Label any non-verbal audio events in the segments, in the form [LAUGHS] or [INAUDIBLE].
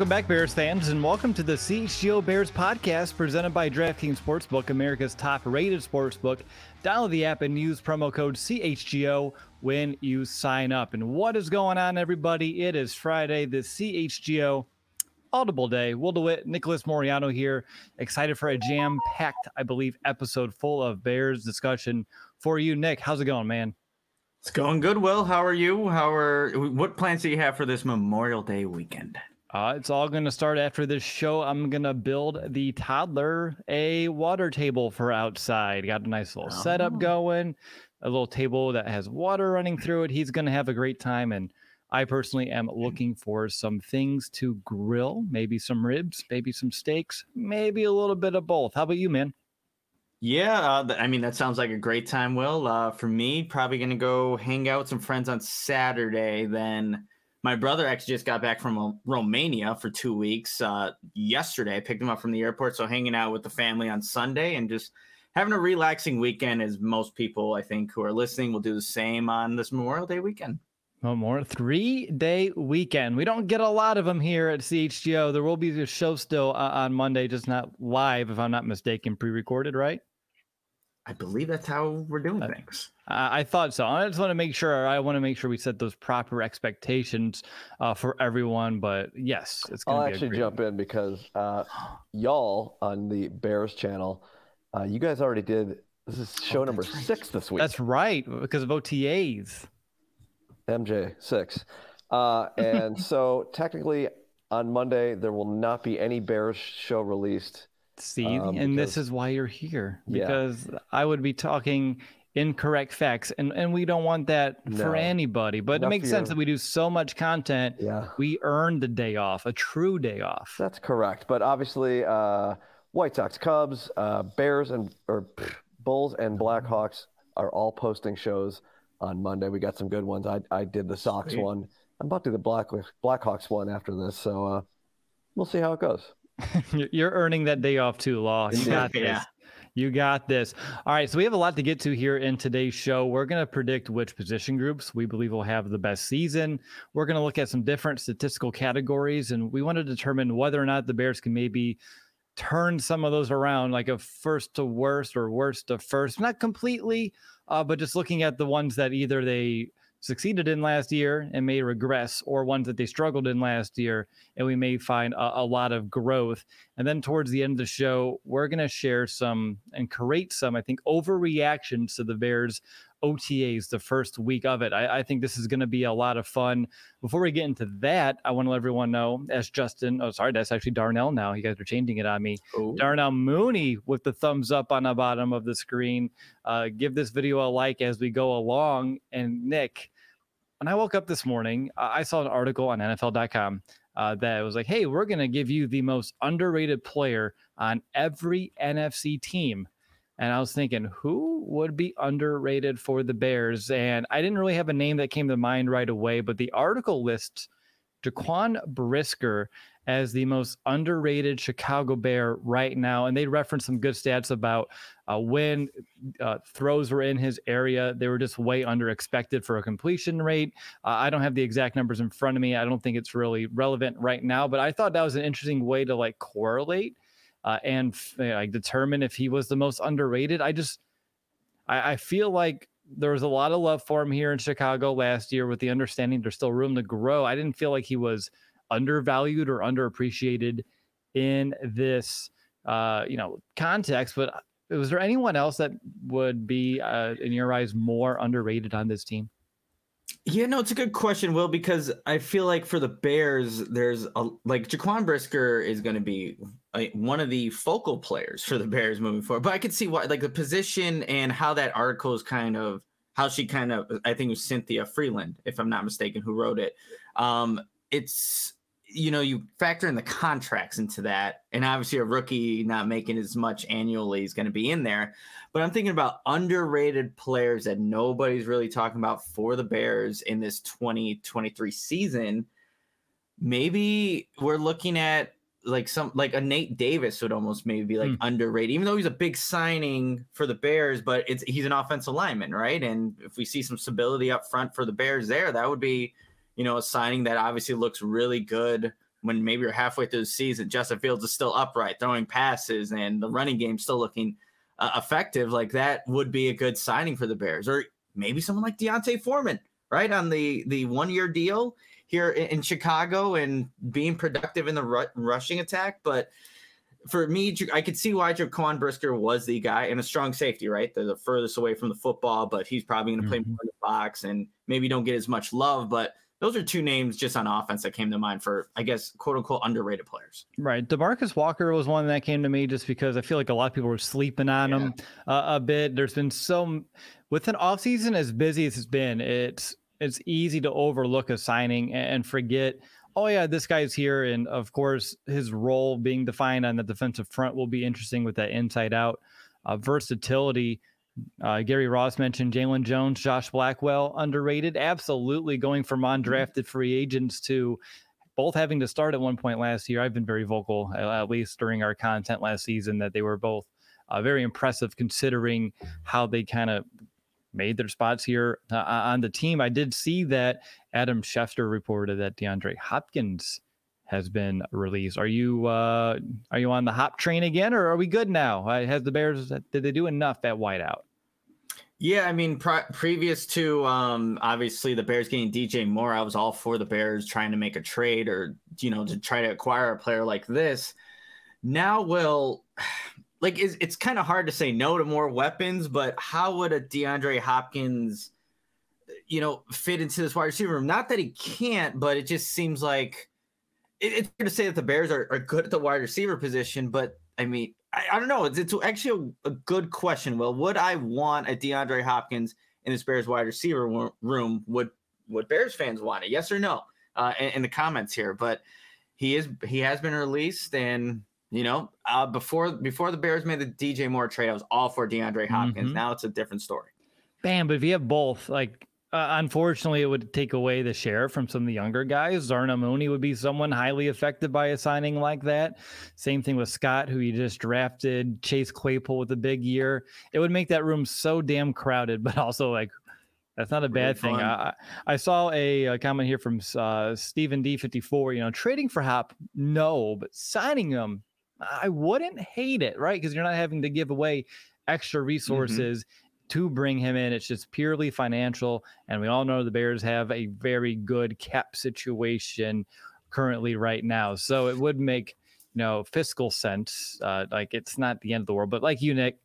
Welcome back, Bears fans, and welcome to the CHGO Bears podcast presented by DraftKings Sportsbook, America's top rated sportsbook. Download the app and use promo code CHGO when you sign up. And what is going on, everybody? It is Friday, the CHGO Audible Day. Will DeWitt, Nicholas Moreano here. Excited for a jam packed, I believe, episode full of Bears discussion for you. Nick, how's it going, man? It's going good, Will. How are you? How are what plans do you have for this Memorial Day weekend? Uh, it's all going to start after this show. I'm going to build the toddler a water table for outside. Got a nice little oh. setup going, a little table that has water running through it. He's going to have a great time. And I personally am looking for some things to grill, maybe some ribs, maybe some steaks, maybe a little bit of both. How about you, man? Yeah, uh, I mean that sounds like a great time. Will uh, for me, probably gonna go hang out with some friends on Saturday. Then my brother actually just got back from Romania for two weeks. Uh, yesterday, I picked him up from the airport. So hanging out with the family on Sunday and just having a relaxing weekend, as most people I think who are listening will do the same on this Memorial Day weekend. Memorial three day weekend. We don't get a lot of them here at CHGO. There will be a show still uh, on Monday, just not live, if I'm not mistaken, pre recorded, right? I believe that's how we're doing things. I thought so. I just want to make sure. I want to make sure we set those proper expectations uh, for everyone. But yes, it's. I'll actually jump in because uh, y'all on the Bears channel, uh, you guys already did. This is show oh, number right. six this week. That's right, because of OTAs. MJ six, uh, and [LAUGHS] so technically on Monday there will not be any Bears show released See, um, and because, this is why you're here because yeah. I would be talking incorrect facts and and we don't want that no. for anybody but Enough it makes sense that we do so much content yeah. we earn the day off a true day off. That's correct but obviously uh white sox cubs uh bears and or pff, bulls and blackhawks are all posting shows on monday. We got some good ones. I i did the sox Sweet. one. I'm about to do the black blackhawks one after this so uh we'll see how it goes [LAUGHS] You're earning that day off too, Law. You got this. Yeah. You got this. All right. So we have a lot to get to here in today's show. We're going to predict which position groups we believe will have the best season. We're going to look at some different statistical categories, and we want to determine whether or not the Bears can maybe turn some of those around, like a first to worst or worst to first. Not completely, uh, but just looking at the ones that either they succeeded in last year and may regress, or ones that they struggled in last year, and we may find a, a lot of growth. And then towards the end of the show, we're going to share some and create some, I think, overreactions to the Bears OTAs the first week of it. I, I think this is going to be a lot of fun. Before we get into that, I want to let everyone know, as Justin, oh, sorry, that's actually Darnell now. You guys are changing it on me. Ooh. Darnell Mooney with the thumbs up on the bottom of the screen. Uh, give this video a like as we go along. And Nick, when I woke up this morning, I saw an article on NFL.com uh, that was like, hey, we're going to give you the most underrated player on every NFC team. And I was thinking, who would be underrated for the Bears? And I didn't really have a name that came to mind right away, but the article lists Jaquan Brisker as the most underrated Chicago Bear right now. And they referenced some good stats about uh, when uh, throws were in his area. They were just way under expected for a completion rate. Uh, I don't have the exact numbers in front of me. I don't think it's really relevant right now, but I thought that was an interesting way to like correlate uh, and like determine if he was the most underrated. I just, I, I feel like there was a lot of love for him here in Chicago last year with the understanding there's still room to grow. I didn't feel like he was undervalued or underappreciated in this uh, you know context. But uh, was there anyone else that would be uh, in your eyes more underrated on this team? Yeah, no, it's a good question, Will, because I feel like for the Bears, there's a like Jaquan Brisker is going to be a, one of the focal players for the Bears moving forward. But I could see why, like the position and how that article is kind of how she kind of, I think it was Cynthia Frelund, if I'm not mistaken, who wrote it. Um, it's you know, you factor in the contracts into that, and obviously a rookie not making as much annually is going to be in there. But I'm thinking about underrated players that nobody's really talking about for the Bears in this 2023 season. Maybe we're looking at like some like a Nate Davis would almost maybe be like mm. underrated, even though he's a big signing for the Bears, but it's he's an offensive lineman, right? And if we see some stability up front for the Bears there, that would be you know, a signing that obviously looks really good when maybe you're halfway through the season. Justin Fields is still upright, throwing passes, and the running game still looking uh, effective. Like that would be a good signing for the Bears, or maybe someone like D'Onta Foreman, right on the the one year deal here in, in, Chicago and being productive in the ru- rushing attack. But for me, I could see why Jaquan Brisker was the guy and a strong safety, right? They're the furthest away from the football, but he's probably going to play mm-hmm. more in the box and maybe don't get as much love. But those are two names just on offense that came to mind for, I guess, quote unquote, underrated players. Right. Demarcus Walker was one that came to me just because I feel like a lot of people were sleeping on yeah. him uh, a bit. There's been so, with an offseason as busy as it's been, it's, it's easy to overlook a signing and forget, oh, yeah, this guy's here. And of course, his role being defined on the defensive front will be interesting with that inside out uh, versatility uh, Gary Ross mentioned Jaylon Jones, Josh Blackwell, underrated. Absolutely going from mm-hmm. undrafted free agents to both having to start at one point last year. I've been very vocal, at least during our content last season, that they were both uh, very impressive considering how they kind of made their spots here uh, on the team. I did see that Adam Schefter reported that DeAndre Hopkins has been released. Are you uh, are you on the hop train again, or are we good now? Uh, has the Bears did they do enough at wideout? Yeah, I mean, previous to um, obviously the Bears getting DJ Moore, I was all for the Bears trying to make a trade or you know to try to acquire a player like this. Now, will [SIGHS] like it's, it's kind of hard to say no to more weapons, but how would a DeAndre Hopkins, you know, fit into this wide receiver room? Not that he can't, but it just seems like it, it's fair to say that the Bears are, are good at the wide receiver position, but I mean, I, I don't know. It's, it's actually a, a, good question. Well, would I want a DeAndre Hopkins in this Bears wide receiver room? Would would Bears fans want it? Yes or no? Uh, in, in the comments here, but he is he has been released, and you know, uh, before before the Bears made the DJ Moore trade, I was all for DeAndre Hopkins. Mm-hmm. Now it's a different story. Bam! But if you have both, like uh, unfortunately, it would take away the share from some of the younger guys. Darnell Mooney would be someone highly affected by a signing like that. Same thing with Scott, who you just drafted. Chase Claypool with a big year. It would make that room so damn crowded, [LAUGHS] but also like that's not a bad really thing. I, I, saw a, a, comment here from uh, Stephen D54. You know, trading for Hop, no, but signing him, I wouldn't hate it, right? Because you're not having to give away extra mm-hmm. resources. To bring him in. It's just purely financial. And we all know the Bears have a very good cap situation currently right now. So it would make, you know, fiscal sense. Uh, like it's not the end of the world. But like you, Nick,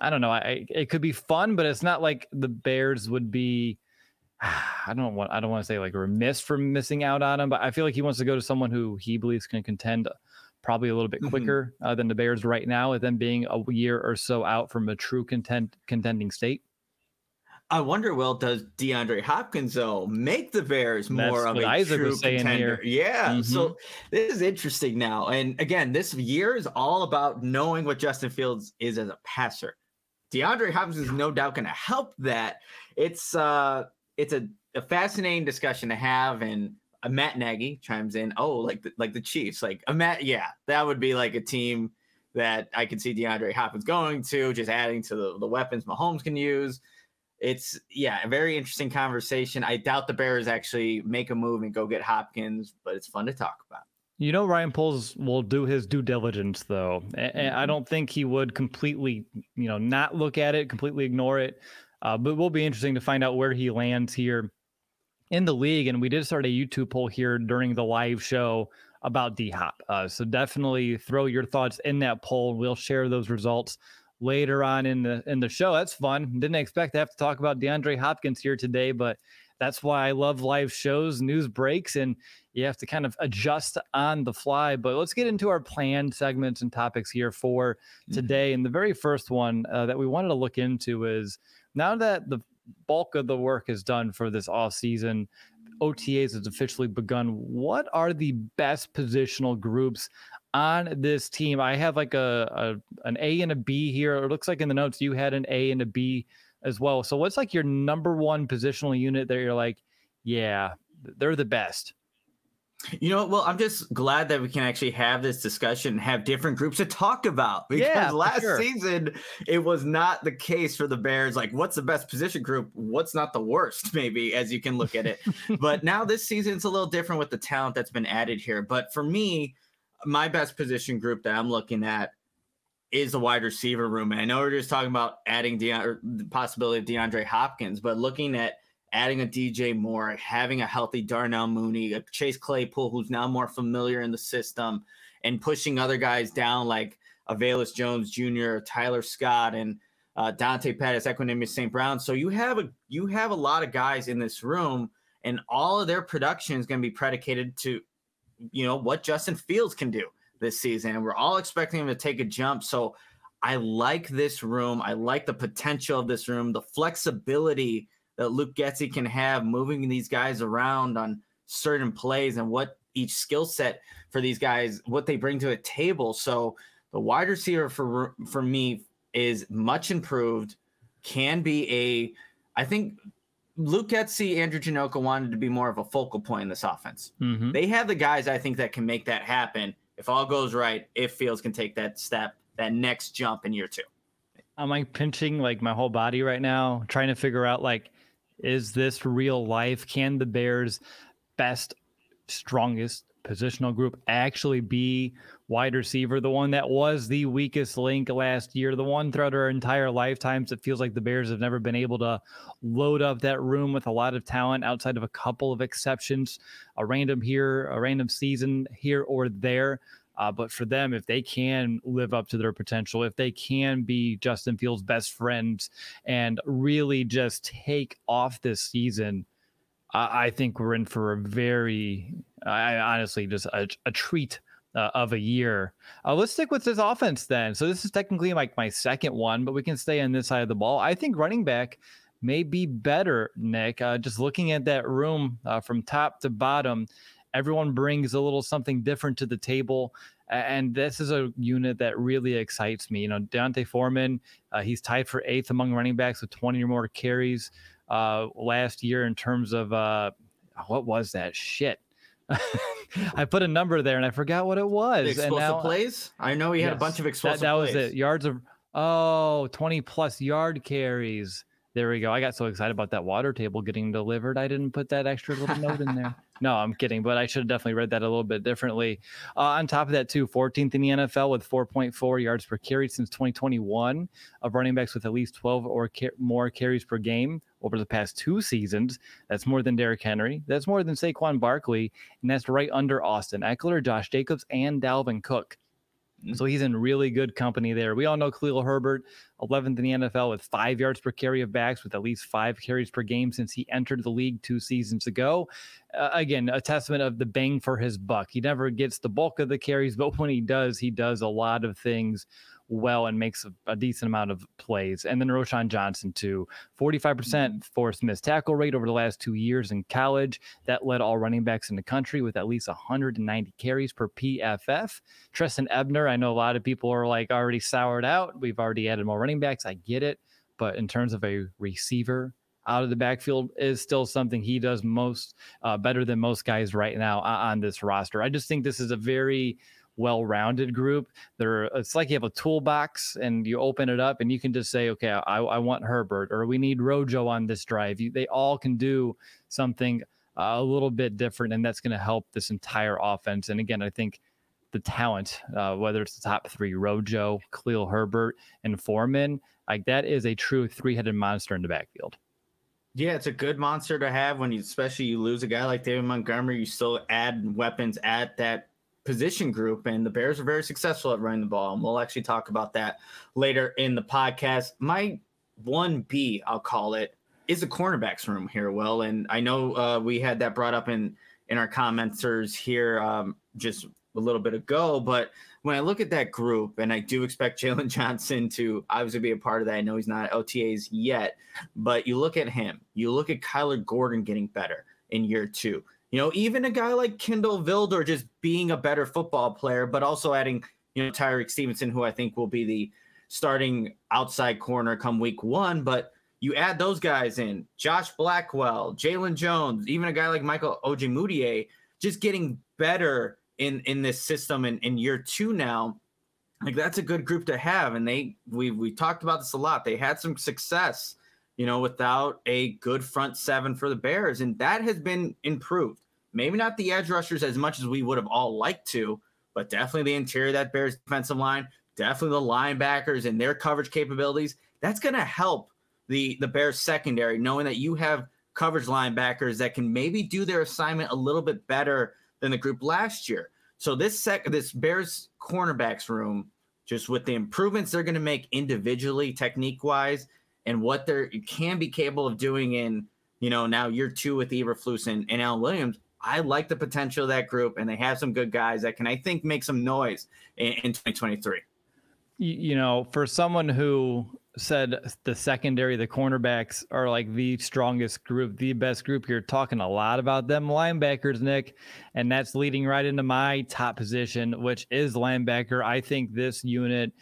I don't know. I, it could be fun, but it's not like the Bears would be. [SIGHS] I don't want. I don't want to say like remiss for missing out on him, but I feel like he wants to go to someone who he believes can contend probably a little bit mm-hmm. quicker mm-hmm. uh, than the Bears right now, with them being a year or so out from a true content contending state. I wonder, well, does DeAndre Hopkins though make the Bears more That's of a Isaac true contender? Here. Yeah. Mm-hmm. So this is interesting now. And again, this year is all about knowing what Justin Fields is as a passer. DeAndre Hopkins is no doubt going to help that. It's uh, it's a, a fascinating discussion to have, and Matt Nagy chimes in. Oh, like the, like the Chiefs, like a Matt. Yeah, that would be like a team that I could see DeAndre Hopkins going to, just adding to the, the weapons Mahomes can use. It's yeah, a very interesting conversation. I doubt the Bears actually make a move and go get Hopkins, but it's fun to talk about. You know, Ryan Poles will do his due diligence, though. And I mm-hmm. don't think he would completely, you know, not look at it, completely ignore it. Uh, but it will be interesting to find out where he lands here in the league. And we did start a YouTube poll here during the live show about D Hop. Uh, so definitely throw your thoughts in that poll. We'll share those results later on in the in the show. That's fun. Didn't expect to have to talk about DeAndre Hopkins here today, but that's why I love live shows, news breaks, and you have to kind of adjust on the fly. But let's get into our planned segments and topics here for mm-hmm. today. And the very first one uh, that we wanted to look into is now that the bulk of the work is done for this off season, OTAs has officially begun. What are the best positional groups on this team? I have like a, a an A and a B here. It looks like in the notes you had an A and a B as well. So what's like your number one positional unit that you're like, yeah, they're the best? You know, well, I'm just glad that we can actually have this discussion and have different groups to talk about because yeah, last sure. season it was not the case for the Bears. Like, what's the best position group? What's not the worst, [LAUGHS] maybe, as you can look at it. but [LAUGHS] now this season it's a little different with the talent that's been added here. But for me, my best position group that I'm looking at is the wide receiver room. And I know we're just talking about adding the possibility of DeAndre Hopkins, but looking at adding a DJ Moore, having a healthy Darnell Mooney, a Chase Claypool who's now more familiar in the system, and pushing other guys down like Velus Jones Jr., Tyler Scott, and uh, Dante Pettis, Equanimeous St. Brown. So you have a you have a lot of guys in this room, and all of their production is going to be predicated to, you know, what Justin Fields can do this season, and we're all expecting him to take a jump. So I like this room. I like the potential of this room, the flexibility that Luke Getsy can have moving these guys around on certain plays and what each skill set for these guys, what they bring to a table. So the wide receiver for for me is much improved, can be a I think Luke Getsy, Andrew Janocko wanted to be more of a focal point in this offense. Mm-hmm. They have the guys I think that can make that happen. If all goes right, if Fields can take that step, that next jump in year two. I'm like pinching like my whole body right now, trying to figure out like is this real life? Can the Bears' best, strongest positional group actually be wide receiver? The one that was the weakest link last year, the one throughout our entire lifetimes. It feels like the Bears have never been able to load up that room with a lot of talent outside of a couple of exceptions, a random here, a random season here or there. Uh, but for them, if they can live up to their potential, if they can be Justin Fields' best friends and really just take off this season, I, I think we're in for a very, I honestly just a, a treat uh, of a year. Uh, let's stick with this offense then. So this is technically like my second one, but we can stay on this side of the ball. I think running back may be better, Nick. Uh, just looking at that room uh, from top to bottom, Everyone brings a little something different to the table. And this is a unit that really excites me. You know, D'Onta Foreman, uh, he's tied for eighth among running backs with 20 or more carries uh, last year in terms of uh, what was that shit? [LAUGHS] I put a number there and I forgot what it was. The explosive and now, plays. I know he had yes, a bunch of explosive. That, that was it. Yards of oh 20 plus yard carries. There we go. I got so excited about that water table getting delivered. I didn't put that extra little note in there. [LAUGHS] No, I'm kidding, but I should have definitely read that a little bit differently. Uh, on top of that, too, 14th in the NFL with 4.4 yards per carry since 2021 of running backs with at least 12 or ca- more carries per game over the past two seasons. That's more than Derrick Henry. That's more than Saquon Barkley, and that's right under Austin Ekeler, Josh Jacobs, and Dalvin Cook. Mm-hmm. So he's in really good company there. We all know Khalil Herbert, 11th in the NFL with five yards per carry of backs with at least five carries per game since he entered the league two seasons ago. Uh, again, a testament of the bang for his buck. He never gets the bulk of the carries, but [LAUGHS] when he does, he does a lot of things well and makes a, a, decent amount of plays. And then Roschon Johnson, too. 45% mm-hmm. forced missed tackle rate over the last two years in college. That led all running backs in the country with at least 190 carries per PFF. Trestan Ebner, I know a lot of people are like already soured out. We've already added more running backs. I get it. But in terms of a receiver, out of the backfield is still something he does most uh, better than most guys right now on this roster. I just think this is a very well-rounded group. There, it's like you have a toolbox and you open it up and you can just say, okay, I, I want Herbert or we need Rojo on this drive. You, they all can do something a little bit different, and that's going to help this entire offense. And again, I think the talent, uh, whether it's the top three, Rojo, Khalil Herbert, and Foreman, like that is a true three-headed monster in the backfield. Yeah, it's a good monster to have when you, especially you lose a guy like David Montgomery. You still add weapons at that position group, and the Bears are very successful at running the ball. And we'll actually talk about that later in the podcast. My one B, I'll call it, is the cornerbacks room here, Will. And I know uh, we had that brought up in in our commenters here um, just a little bit ago, but when I look at that group, and I do expect [LAUGHS] Jaylon Johnson to obviously be a part of that. I know he's not OTAs yet, but you look at him, you look at Kyler Gordon getting better in year two. You know, even a guy like Kindle Vildor just being a better football player, but also adding, you know, Tyrique Stevenson, who I think will be the starting outside corner come week one. But you add those guys in, Josh Blackwell, Jaylon Jones, even a guy like Michael Ojemudia, just getting better in in this system in, in year two now. Like that's a good group to have. And they we we talked about this a lot. They had some success you know, without a good front seven for the Bears. And that has been improved. Maybe not the edge rushers as much as we would have all liked to, but definitely the interior that Bears defensive line, definitely the linebackers and their coverage capabilities. That's going to help the the Bears secondary, knowing that you have coverage linebackers that can maybe do their assignment a little bit better than the group last year. So this sec this Bears cornerbacks room, just with the improvements they're going to make individually, technique wise, and what they're can be capable of doing in you know now year two with Eberflus and, and Alan Williams. I like the potential of that group, and they have some good guys that can I think make some noise in, in 2023. You know, for someone who said the secondary, the cornerbacks are like the strongest group, the best group. You're talking a lot about them linebackers, Nick, and that's leading right into my top position, which is linebacker. I think this unit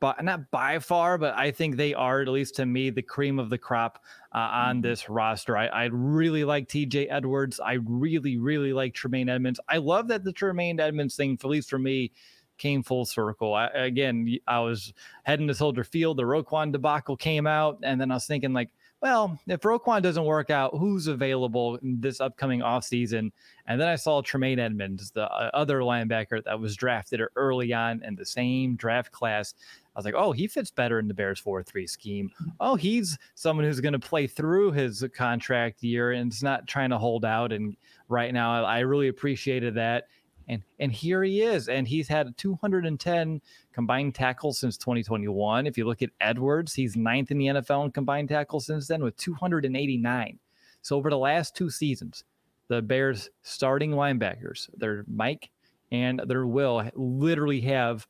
but not by far, but I think they are, at least to me, the cream of the crop uh, on mm-hmm. this roster. I, I really like TJ Edwards. I really, really like Tremaine Edmunds. I love that the Tremaine Edmunds thing, at least for me, came full circle. I, again, I was heading to Soldier Field. The Roquan debacle came out, and then I was thinking, like, well, if Roquan doesn't work out, who's available this upcoming offseason? And then I saw Tremaine Edmunds, the uh, other linebacker that was drafted early on in the same draft class. I was like, oh, he fits better in the Bears 4 3 scheme. Mm-hmm. Oh, he's someone who's going to play through his contract year and is not trying to hold out. And right now, I really appreciated that and and here he is and he's had 210 combined tackles since 2021 if you look at edwards he's ninth in the nfl in combined tackles since then with 289 so over the last two seasons the bears starting linebackers their mike and their will literally have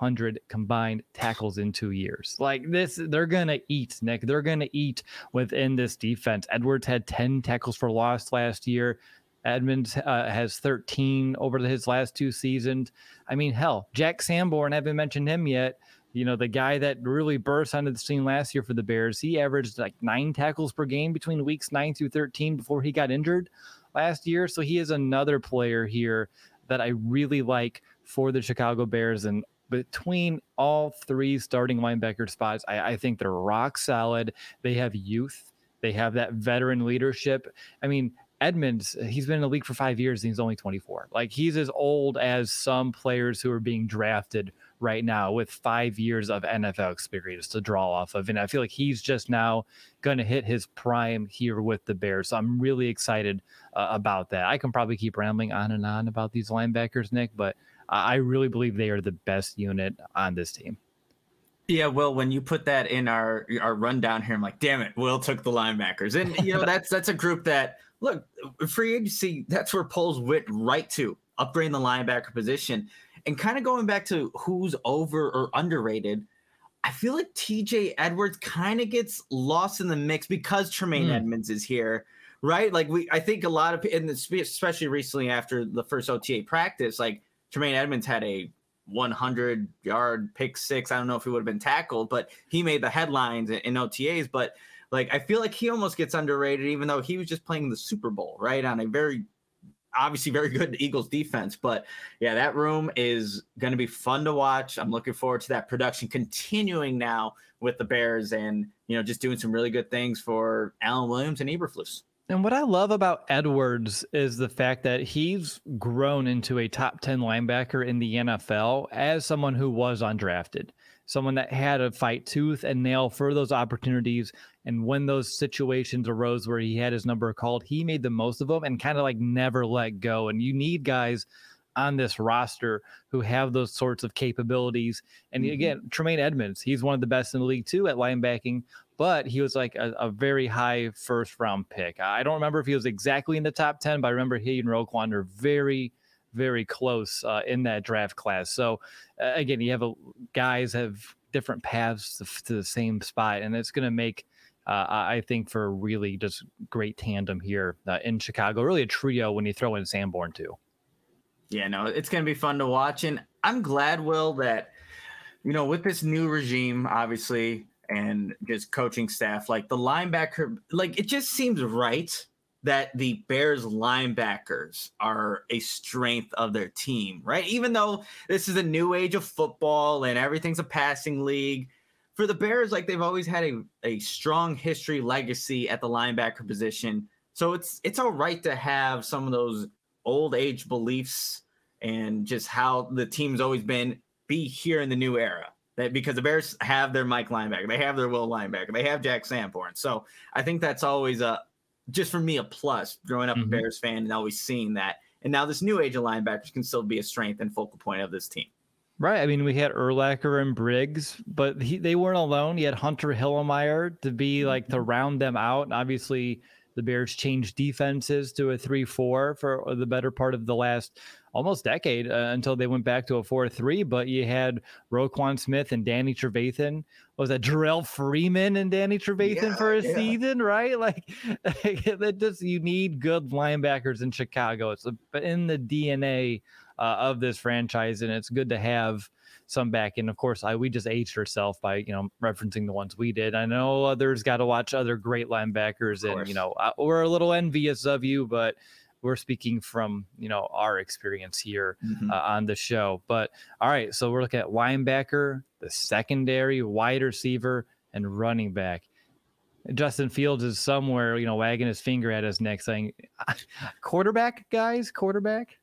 500 combined tackles in two years. Like this, they're gonna eat, Nick. They're gonna eat within this defense. Edwards had 10 tackles for loss last year. Edmunds uh, has 13 over his last two seasons. I mean, hell, Jack Sanborn, I haven't mentioned him yet. You know, the guy that really burst onto the scene last year for the Bears, he averaged like nine tackles per game between weeks nine through 13 before he got injured last year. So he is another player here that I really like for the Chicago Bears. And between all three starting linebacker spots, I, I think they're rock solid. They have youth. They have that veteran leadership. I mean, Edmunds, he's been in the league for five years and he's only 24. Like he's as old as some players who are being drafted right now with five years of NFL experience to draw off of. And I feel like he's just now going to hit his prime here with the Bears. So I'm really excited uh, about that. I can probably keep rambling on and on about these linebackers, Nick, but I really believe they are the best unit on this team. Yeah, well, when you put that in our our rundown here, I'm like, damn it, Will took the linebackers, and you know [LAUGHS] that's that's a group that look, free agency, that's where Poles went right to upgrading the linebacker position. And kind of going back to who's over or underrated, I feel like TJ Edwards kind of gets lost in the mix because Tremaine mm. Edmunds is here, right? Like we, I think a lot of, and especially recently after the first OTA practice, like Tremaine Edmunds had a 100 yard pick six. I don't know if he would have been tackled, but he made the headlines in OTAs. But Like I feel like he almost gets underrated, even though he was just playing the Super Bowl, right? On a very obviously very good Eagles defense. But yeah, that room is going to be fun to watch. I'm looking forward to that production continuing now with the Bears and, you know, just doing some really good things for Alan Williams and Eberflus. And what I love about Edwards is the fact that he's grown into a top 10 linebacker in the NFL as someone who was undrafted, someone that had to fight tooth and nail for those opportunities. And when those situations arose where he had his number called, he made the most of them and kind of like never let go. And you need guys on this roster who have those sorts of capabilities. And mm-hmm. again, Tremaine Edmunds, he's one of the best in the league too at linebacking, but he was like a, a, very high first round pick. I don't remember if he was exactly in the top 10, but I remember he and Roquan are very, very close uh, in that draft class. So uh, again, you have a, guys have different paths to, to the same spot, and it's going to make. Uh, I think for really just great tandem here uh, in Chicago, really a trio when you throw in Sanborn too. Yeah, no, it's going to be fun to watch, and I'm glad, Will, that you know with this new regime, obviously and just coaching staff, like the linebacker, like it just seems right that the Bears linebackers are a strength of their team, right? Even though this is a new age of football and everything's a passing league, for the Bears, like they've always had a, a strong history legacy at the linebacker position. So it's it's all right to have some of those old age beliefs and just how the team's always been be here in the new era because the Bears have their Mike linebacker, they have their Will linebacker, they have Jack Sanborn. So I think that's always a just for me a plus growing up mm-hmm. a Bears fan and always seeing that. And now this new age of linebackers can still be a strength and focal point of this team. Right. I mean, we had Urlacher and Briggs, but he, they weren't alone. You had Hunter Hillenmeyer to be like to mm-hmm. round them out. And obviously, the Bears changed defenses to a 3 4 for the better part of the last almost decade uh, until they went back to a 4 3. But you had Roquan Smith and Danny Trevathan. Was that Jerrell Freeman and Danny Trevathan yeah, for a yeah. season, right? [LAUGHS] Like, [LAUGHS] that just, you need good linebackers in Chicago. It's in the DNA uh, of this franchise, and it's good to have some back. And of course, I we just aged ourselves by you know referencing the ones we did. I know others got to watch other great linebackers, and you know uh, we're a little envious of you, but we're speaking from you know our experience here mm-hmm. uh, on the show. But all right, so we're looking at linebacker, the secondary, wide receiver, and running back. Justin Fields is somewhere, you know, wagging his finger at us next, saying, [LAUGHS] "Quarterback, guys, quarterback."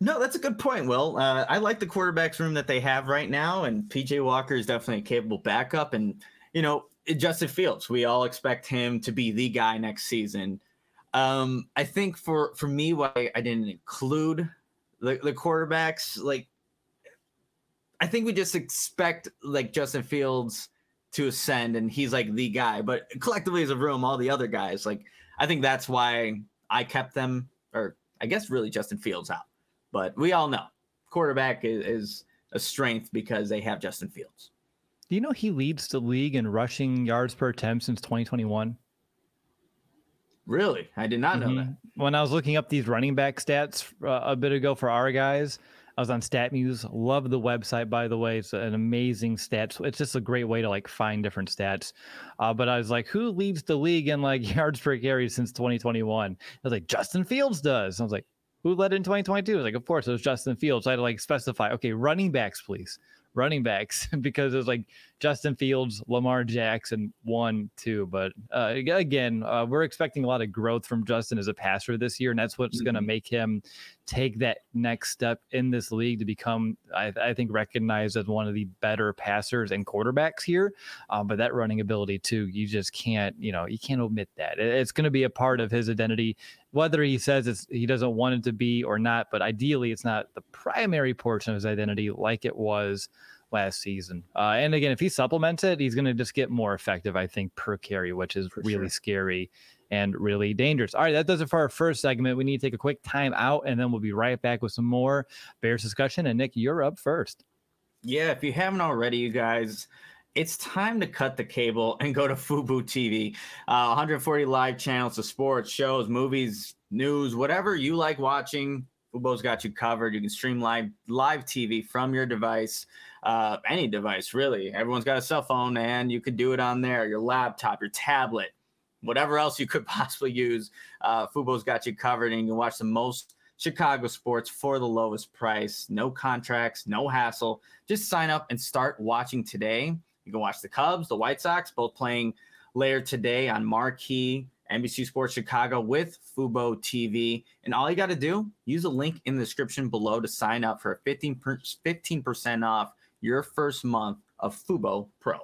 No, that's a good point, Will. Uh, I like the quarterbacks room that they have right now, and PJ Walker is definitely a capable backup. And you know, Justin Fields, we all expect him to be the guy next season. Um, I think for for me, why I didn't include the, the quarterbacks, like I think we just expect like Justin Fields to ascend, and he's like the guy. But collectively as a room, all the other guys, like I think that's why I kept them, or I guess really Justin Fields out. But we all know quarterback is, is a strength because they have Justin Fields. Do you know he leads the league in rushing yards per attempt since 2021? Really? I did not know mm-hmm. that. When I was looking up these running back stats uh, a bit ago for our guys, I was on StatMuse. Love the website, by the way. It's an amazing stats. It's just a great way to like find different stats. Uh, but I was like, who leads the league in like [LAUGHS] yards per carry since 2021? I was like, Justin Fields does. I was like, who led in 2022? I was Like, of course, it was Justin Fields. So I had to like specify, okay, running backs, please. [LAUGHS] Running backs, [LAUGHS] because it was like Justin Fields, Lamar Jackson, one, two. But uh, again, uh, we're expecting a lot of growth from Justin as a passer this year, and that's what's mm-hmm. going to make him take that next step in this league to become, I, I think, recognized as one of the better passers and quarterbacks here. Um, but that running ability too, you just can't, you know, you can't omit that. It's going to be a part of his identity, whether he says it's he doesn't want it to be or not. But ideally, it's not the primary portion of his identity like it was last season. Uh, and again, if he supplements it, he's going to just get more effective, I think, per carry, which is For really sure. scary and really dangerous. All right, that does it for our first segment. We need to take a quick time out, and then we'll be right back with some more Bears discussion. And Nick, you're up first. Yeah, if you haven't already, you guys, it's time to cut the cable and go to Fubo TV. Uh, 140 live channels of sports, shows, movies, news, whatever you like watching Fubo's got you covered. You can stream live live TV from your device, uh, any device really. Everyone's got a cell phone, and you could do it on there, your laptop, your tablet, whatever else you could [LAUGHS] possibly use. Uh, Fubo's got you covered, and you can watch the most Chicago sports for the lowest price. No contracts, no hassle. Just sign up and start watching today. You can watch the Cubs, the White Sox, both playing later today on marquee NBC Sports Chicago with Fubo TV. And all you got to do, use a link in the description below to sign up for 15 15% off your first month of Fubo Pro.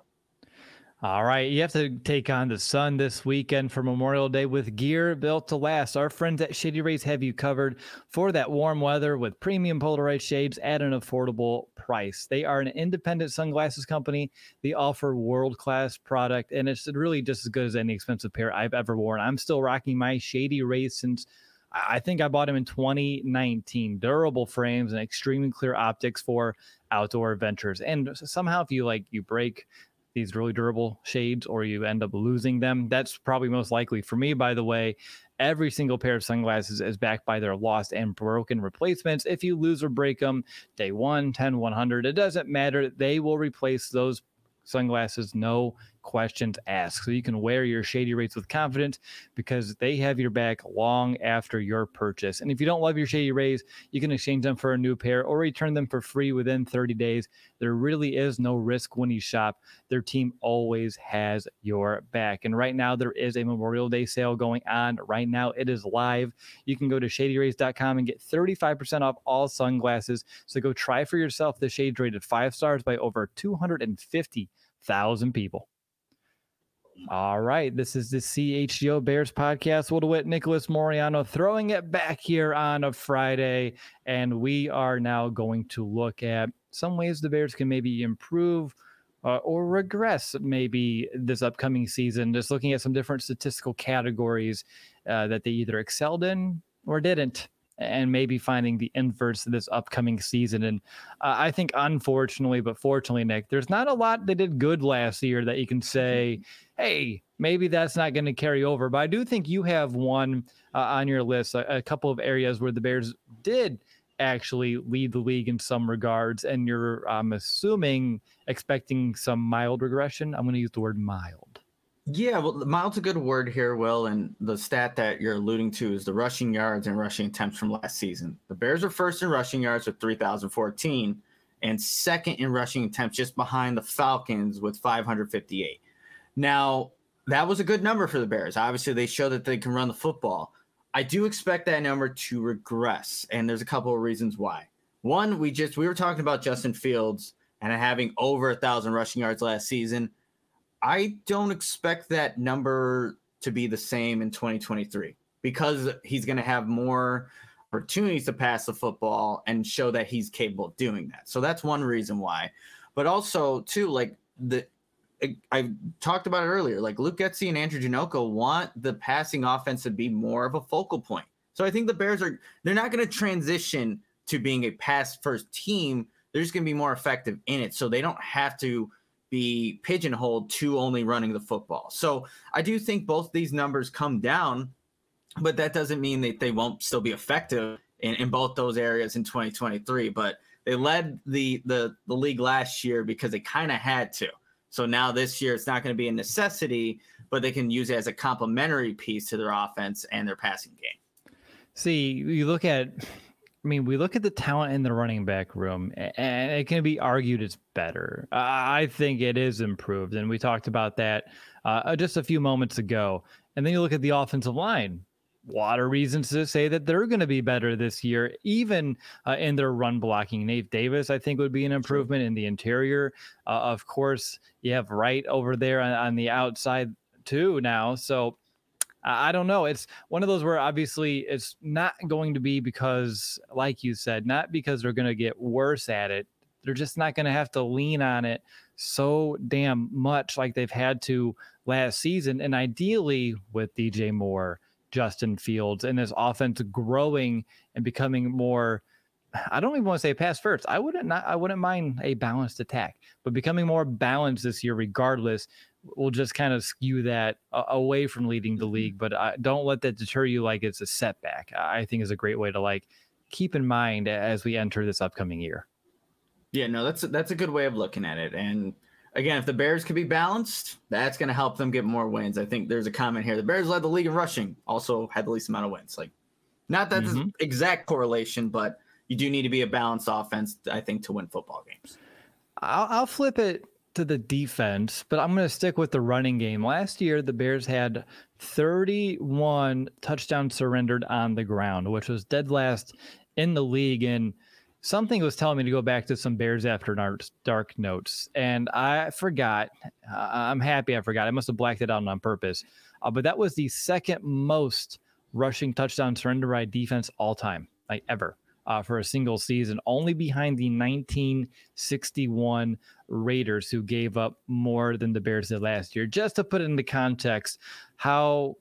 All right, you have to take on the sun this weekend for Memorial Day with gear built to last. Our friends at Shady Rays have you covered for that warm weather with premium polarized shades at an affordable price. They are an independent sunglasses company. They offer world-class product, and it's really just as good as any expensive pair I've ever worn. I'm still rocking my Shady Rays since I think I bought them in 2019. Durable frames and extremely clear optics for outdoor adventures. And somehow, if you like, you break these really durable shades or you end up losing them. That's probably most likely for me, by the way. Every single pair of sunglasses is backed by their lost and broken replacements. If you lose or break them day one, 10, 100, it doesn't matter. They will replace those sunglasses, no questions asked. So you can wear your Shady Rays with confidence because they have your back long after your purchase. And if you don't love your Shady Rays, you can exchange them for a new pair or return them for free within 30 days. There really is no risk when you shop. Their team always has your back. And right now, there is a Memorial Day sale going on. Right now, it is live. You can go to shadyrays.com and get 35% off all sunglasses. So go try for yourself the shades rated five stars by over 250,000 people. All right. This is the CHGO Bears podcast. Will DeWitt, Nicholas Moreano throwing it back here on a Friday. And we are now going to look at some ways the Bears can maybe improve uh, or regress maybe this upcoming season. Just looking at some different statistical categories uh, that they either excelled in or didn't and maybe finding the inverse this upcoming season. And uh, I think, unfortunately, but fortunately, Nick, there's not a lot they did good last year that you can say, hey, maybe that's not going to carry over. But I do think you have one uh, on your list, a, a couple of areas where the Bears did actually lead the league in some regards. And you're, I'm assuming, expecting some mild regression. I'm going to use the word mild. Yeah, well, mild's a good word here, Will. And the stat that you're alluding to is the rushing yards and rushing attempts from last season. The Bears are first in rushing yards with 3,014 and second in rushing attempts, just behind the Falcons with 558. Now, that was a good number for the Bears. Obviously, they show that they can run the football. I do expect that number to regress, and there's a couple of reasons why. One, we just we were talking about Justin Fields and having over a thousand rushing yards last season. I don't expect that number to be the same in 2023 because he's going to have more opportunities to pass the football and show that he's capable of doing that. So that's one reason why. But also, too, like the I talked about it earlier. Like Luke Getsy and Andrew Janocko want the passing offense to be more of a focal point. So I think the Bears are they're not going to transition to being a pass first team. They're just going to be more effective in it. So they don't have to be pigeonholed to only running the football. So I do think both these numbers come down, but that doesn't mean that they won't still be effective in, in both those areas in 2023. But they led the the the league last year because they kind of had to. So now this year it's not going to be a necessity, but they can use it as a complementary piece to their offense and their passing game. See, you look at I mean, we look at the talent in the running back room, and it can be argued it's better. I think it is improved, and we talked about that uh, just a few moments ago. And then you look at the offensive line. A lot of reasons to say that they're going to be better this year, even uh, in their run blocking. Nate Davis, I think, would be an improvement in the interior. Uh, of course, you have Wright over there on, on the outside too now. So I don't know. It's one of those where obviously it's not going to be because, like you said, not because they're going to get worse at it. They're just not going to have to lean on it so damn much like they've had to last season. And ideally, with DJ Moore, Justin Fields, and this offense growing and becoming more. I don't even want to say pass first. I wouldn't not. I wouldn't mind a balanced attack, but becoming more balanced this year, regardless, will just kind of skew that away from leading the mm-hmm. league. But uh, don't let that deter you like it's a setback. I think is a great way to like keep in mind as we enter this upcoming year. Yeah, no, that's a, that's a good way of looking at it. And again, if the Bears could be balanced, that's going to help them get more wins. I think there's a comment here. The Bears led the league in rushing, also had the least amount of wins. Like, not that mm-hmm. exact correlation, but you do need to be a balanced offense, I think, to win football games. I'll, I'll flip it to the defense, but I'm going to stick with the running game. Last year, the Bears had 31 touchdowns surrendered on the ground, which was dead last in the league. And something was telling me to go back to some Bears After Dark notes, and I forgot. I'm happy I forgot. I must have blacked it out on purpose. Uh, but that was the second most rushing touchdown surrender by defense all time, like ever uh, for a single season, only behind the 1961 Raiders, who gave up more than the Bears did last year. Just to put it into context, how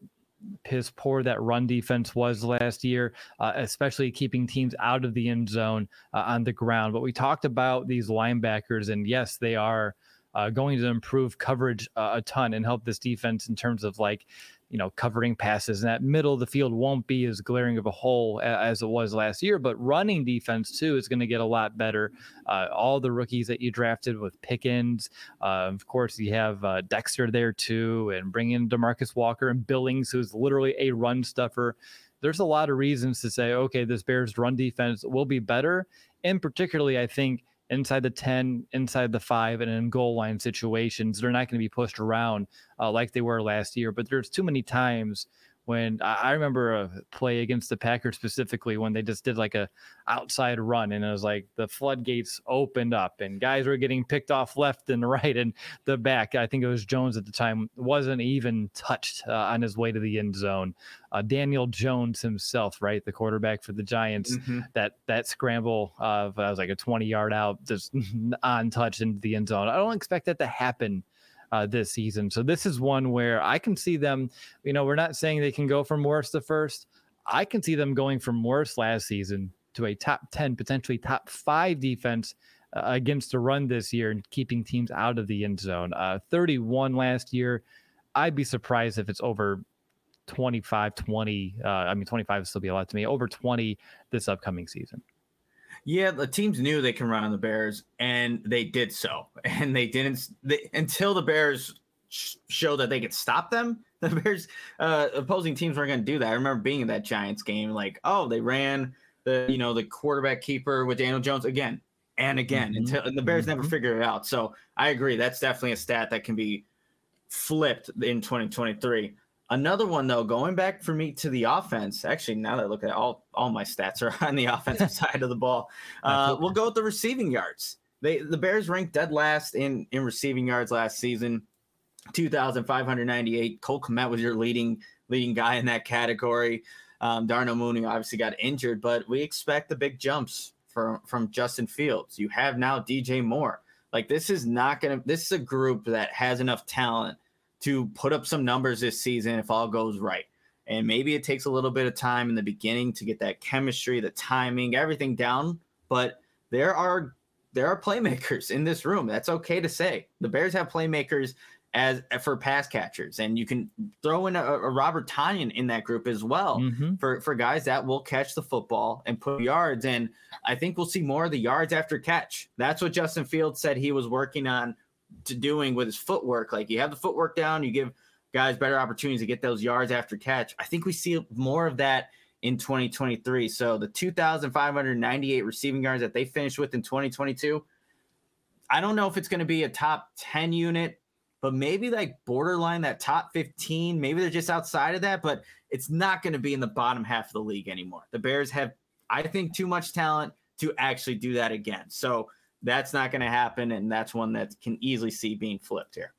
piss poor that run defense was last year, uh, especially keeping teams out of the end zone uh, on the ground. But we talked about these linebackers, and yes, they are uh, going to improve coverage uh, a ton and help this defense in terms of like you know, covering passes. And that middle of the field won't be as glaring of a hole as it was last year, but running defense too is going to get a lot better. Uh, all the rookies that you drafted with Pickens, uh, of course, you have uh, Dexter there too, and bring in Demarcus Walker and Billings, who's literally a run stuffer. There's a lot of reasons to say, okay, this Bears run defense will be better. And particularly, I think inside the 10, inside the five, and in goal line situations. They're not going to be pushed around uh, like they were last year, but there's too many times when I, remember a play against the Packers specifically when they just did like a outside run and it was like the floodgates opened up and guys were getting picked off left and [LAUGHS] right and the back I think it was Jones at the time wasn't even touched uh, on his way to the end zone. Uh, Daniel Jones himself, right, the quarterback for the Giants, mm-hmm. that that scramble of I was like a 20 yard out just [LAUGHS] untouched into the end zone. I don't expect that to happen uh, this season. So this is one where I can see them. You know, we're not saying they can go from worst to first. I can see them going from worst last season to a top 10, potentially top five defense uh, against the run this year and keeping teams out of the end zone. Uh, 31 last year. I'd be surprised if it's over 25, 20. Uh, I mean, 25 would still be a lot to me. Over 20 this upcoming season. Yeah, the teams knew they can run on the Bears, and they did so. [LAUGHS] And they didn't they, until the Bears sh- show that they could stop them. [LAUGHS] The Bears uh, opposing teams weren't going to do that. I remember being in that Giants game, like, oh, they ran the you know the quarterback keeper with Daniel Jones again and again mm-hmm. until and the Bears mm-hmm. never figured it out. So I agree, that's definitely a stat that can be flipped in 2023. Another one though, going back for me to the offense. Actually, now that I look at it, all, all my stats are [LAUGHS] on the offensive [LAUGHS] side of the ball. Uh, we'll go with the receiving yards. They the Bears ranked dead last in in receiving yards last season, two thousand five hundred ninety eight. Cole Kmet was your leading leading guy in that category. Um, Darnell Mooney obviously got injured, but we expect the big jumps from from Justin Fields. You have now DJ Moore. Like this is not gonna. This is a group that has enough talent to put up some numbers this season if all goes right. And maybe it takes a little bit of time in the beginning to get that chemistry, the timing, everything down. But there are there are playmakers in this room. That's okay to say. The Bears have playmakers as for pass catchers, and you can throw in a, a Robert Tonyan in that group as well mm-hmm. for for guys that will catch the football and put yards. And I think we'll see more of the yards after catch. That's what Justin Fields said he was working on to doing with his footwork. Like you have the footwork down, you give guys better opportunities to get those yards after catch. I think we see more of that in 2023. So the 2,598 receiving yards that they finished with in 2022, I don't know if it's going to be a top 10 unit, but maybe like borderline that top 15. Maybe they're just outside of that, but it's not going to be in the bottom half of the league anymore. The Bears have, I think, too much talent to actually do that again. So that's not going to happen, and that's one that can easily see being flipped here.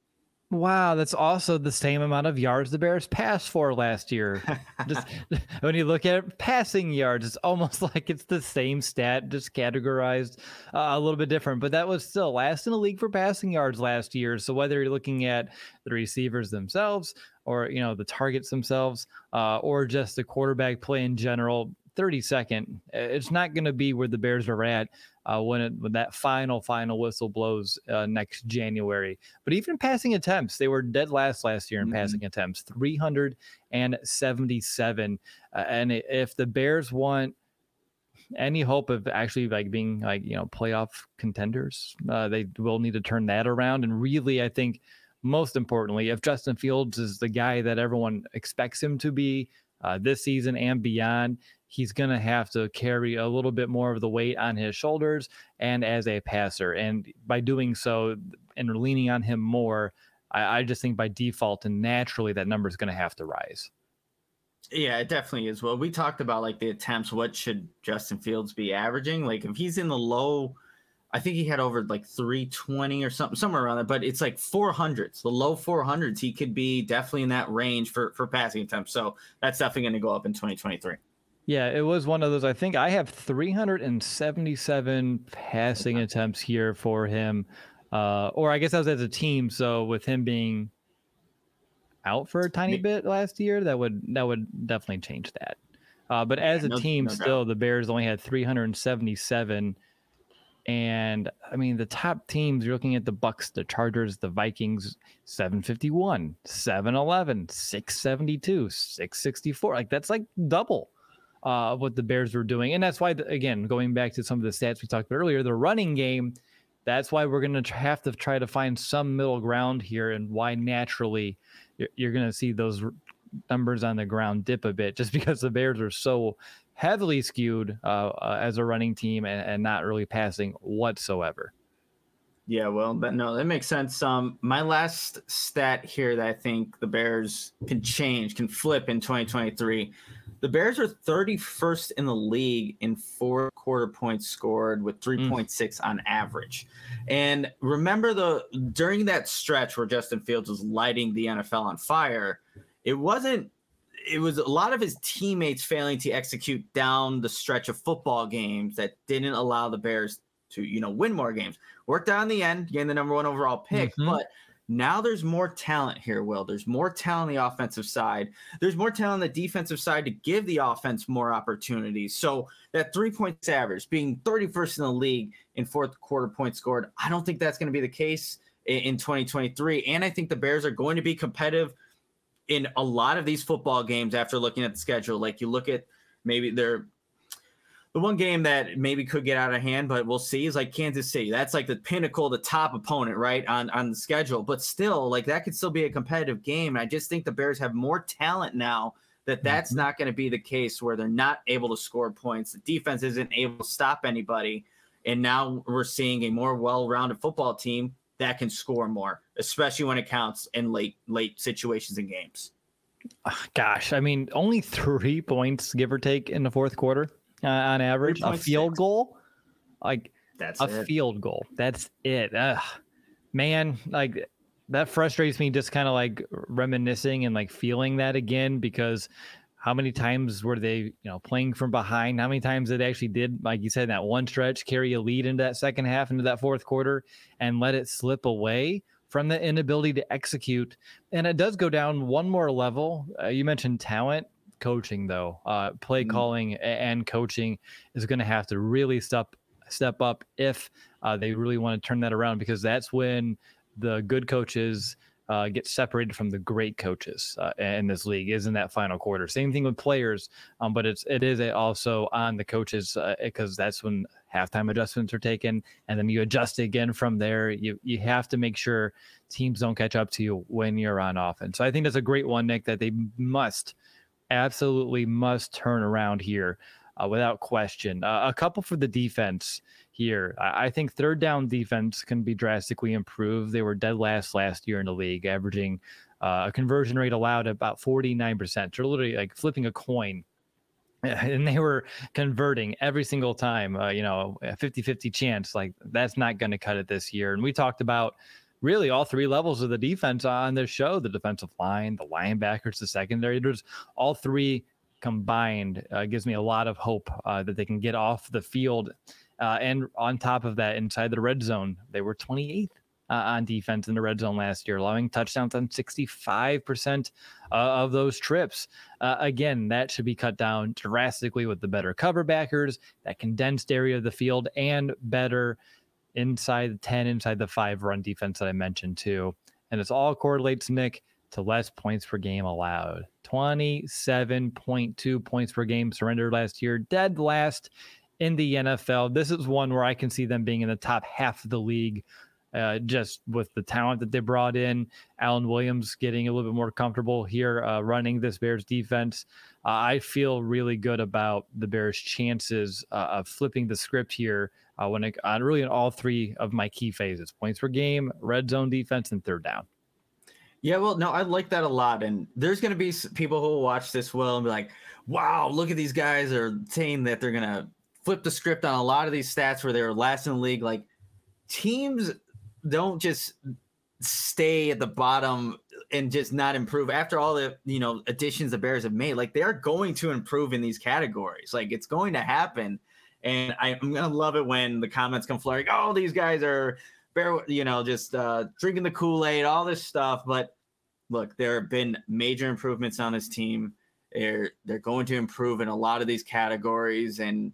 Wow, that's also the same amount of yards the Bears passed for last year. just [LAUGHS] when you look at it, passing yards, it's almost [LAUGHS] like it's the same stat, just categorized uh, a little bit different. But that was still last in the league for passing yards last year. So whether you're looking at the receivers themselves, or you know the targets themselves, uh, or just the quarterback play in general, 32nd. It's not going to be where the Bears are at uh, when, it, when that final final whistle blows uh, next January. But even passing attempts, they were dead last last year in mm-hmm. passing attempts, 377. Uh, and if the Bears want any hope of actually like being like you know playoff contenders. Uh, they will need to turn that around. And really, I think most importantly, if Justin Fields is the guy that everyone expects him to be uh, this season and beyond, he's going to have to carry a little bit more of the weight on his shoulders and as a passer. And by doing so and leaning on him more, I, I just think by default and naturally that number is going to have to rise. Yeah, it definitely is. Well, we talked about like the attempts. What should Justin Fields be averaging? Like if he's in the low, I think he had over like 320 or something, somewhere around there, but it's like 400s, the low 400s. He could be definitely in that range for, for passing attempts. So that's definitely going to go up in 2023. Yeah, it was one of those. I think I have 377 passing attempts here for him. Uh, or I guess that was as a team. So with him being out for a tiny bit last year, that would that would definitely change that. Uh, but as a no, team, no still the Bears only had 377. And I mean, the top teams, you're looking at the Bucs, the Chargers, the Vikings, 751, 711, 672, 664. Like that's like double uh, what the Bears were doing. And that's why, again, going back to some of the stats we talked about earlier, the running game, that's why we're going to have to try to find some middle ground here and why naturally you're, you're going to see those numbers on the ground dip a bit just [LAUGHS] because the Bears are so heavily skewed uh, uh, as a running team and, and not really passing whatsoever. Yeah, well, but no, that makes sense. Um, my last stat here that I think the Bears can change, can flip in 2023 the Bears are 31st in the league in four quarter points scored with 3.6 mm. on average. And remember the during that stretch where Justin Fields was lighting the NFL on fire, it wasn't it was a lot of his teammates failing to execute down the stretch of football games that didn't allow the Bears to, you know, win more games. Worked out in the end, getting the number one overall pick, mm-hmm. but now there's more talent here, Will. There's more talent on the offensive side. There's more talent on the defensive side to give the offense more opportunities. So that three points average being 31st in the league in fourth quarter points scored, I don't think that's going to be the case in, in 2023. And I think the Bears are going to be competitive in a lot of these football games after looking at the schedule. Like you look at maybe they're the one game that maybe could get out of hand, but we'll see, is like Kansas City. That's like the pinnacle, the top opponent, right, on on the schedule. But still, like that could still be a competitive game. And I just think the Bears have more talent now that that's mm-hmm. not going to be the case where they're not able to score points. The defense isn't able to stop anybody, and now we're seeing a more well-rounded football team that can score more, especially when it counts in late late situations and games. Gosh, I mean, only three points, give or take, in the fourth quarter uh, on average. A field goal, like that's a it. field goal. That's it. Ugh. Man, like that frustrates me. Just kind of like reminiscing and like feeling that again because how many times were they, you know, playing from behind? How many times they actually did, like you said, that one stretch carry a lead into that second half, into that fourth quarter, and let it slip away from the inability to execute. And it does go down one more level. Uh, you mentioned talent coaching though. Uh, play mm-hmm. calling and coaching is going to have to really step step up if uh, they really want to turn that around because that's when the good coaches uh, get separated from the great coaches uh, in this league is in that final quarter. Same thing with players, um, but it's it is also on the coaches because uh, that's when halftime adjustments are taken, and then you adjust again from there. You you have to make sure teams don't catch up to you when you're on offense. So I think that's a great one, Nick, that they must absolutely must turn around here uh, without question. Uh, a couple for the defense here. I, I, think third down defense can be drastically improved. They were dead last last year in the league, averaging uh, a conversion rate allowed about 49%. They're literally like flipping a coin. [LAUGHS] And they were converting every single time, uh, you know, a 50 50 chance. Like, that's not going to cut it this year. And we talked about really all three levels of the defense on this show the defensive line, the linebackers, the secondary. There's all three combined uh, gives me a lot of hope uh, that they can get off the field. Uh, and on top of that, inside the red zone, they were 28th uh, on defense in the red zone last year, allowing touchdowns on 65% uh, of those trips. Uh, again, that should be cut down drastically with the better cover backers, that condensed area of the field, and better inside the 10, inside the five run defense that I mentioned too. And it's all correlates, Nick, to less points per game allowed. 27.2 points per game surrendered last year, dead last in the NFL. This is one where I can see them being in the top half of the league. Uh, just with the talent that they brought in, Alan Williams getting a little bit more comfortable here uh, running this Bears defense. Uh, I feel really good about the Bears' chances uh, of flipping the script here uh, when it, really in all three of my key phases: points per game, red zone defense, and third down. Yeah, well, no, I like that a lot. And there's going to be people who will watch this well and be like, wow, look at these guys are saying that they're going to flip the script on a lot of these stats where they were last in the league. Like teams don't just stay at the bottom and just not improve after all the you know additions the Bears have made. Like they're going to improve in these categories. Like it's going to happen. And I, am gonna love it when the comments come flowing. Oh, these guys are bear, you know, just uh, drinking the Kool Aid, all this stuff. But look, there have been major improvements on this team. They're they're going to improve in a lot of these categories, and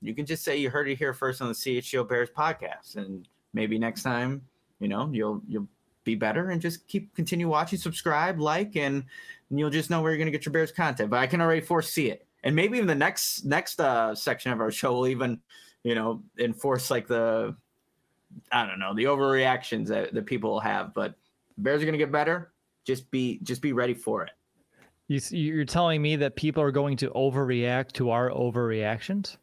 you can just say you heard it here first on the CHGO Bears podcast, and maybe next time, you know, you'll you'll be better and just keep continue watching, subscribe, like, and, and you'll just know where you're gonna get your Bears content. But I can already foresee it, and maybe in the next next uh, section of our show, we'll even, you know, enforce like the I don't know the overreactions that, that people will have, but Bears are going to get better. Just be just be ready for it. You, you're telling me that people are going to overreact to our overreactions?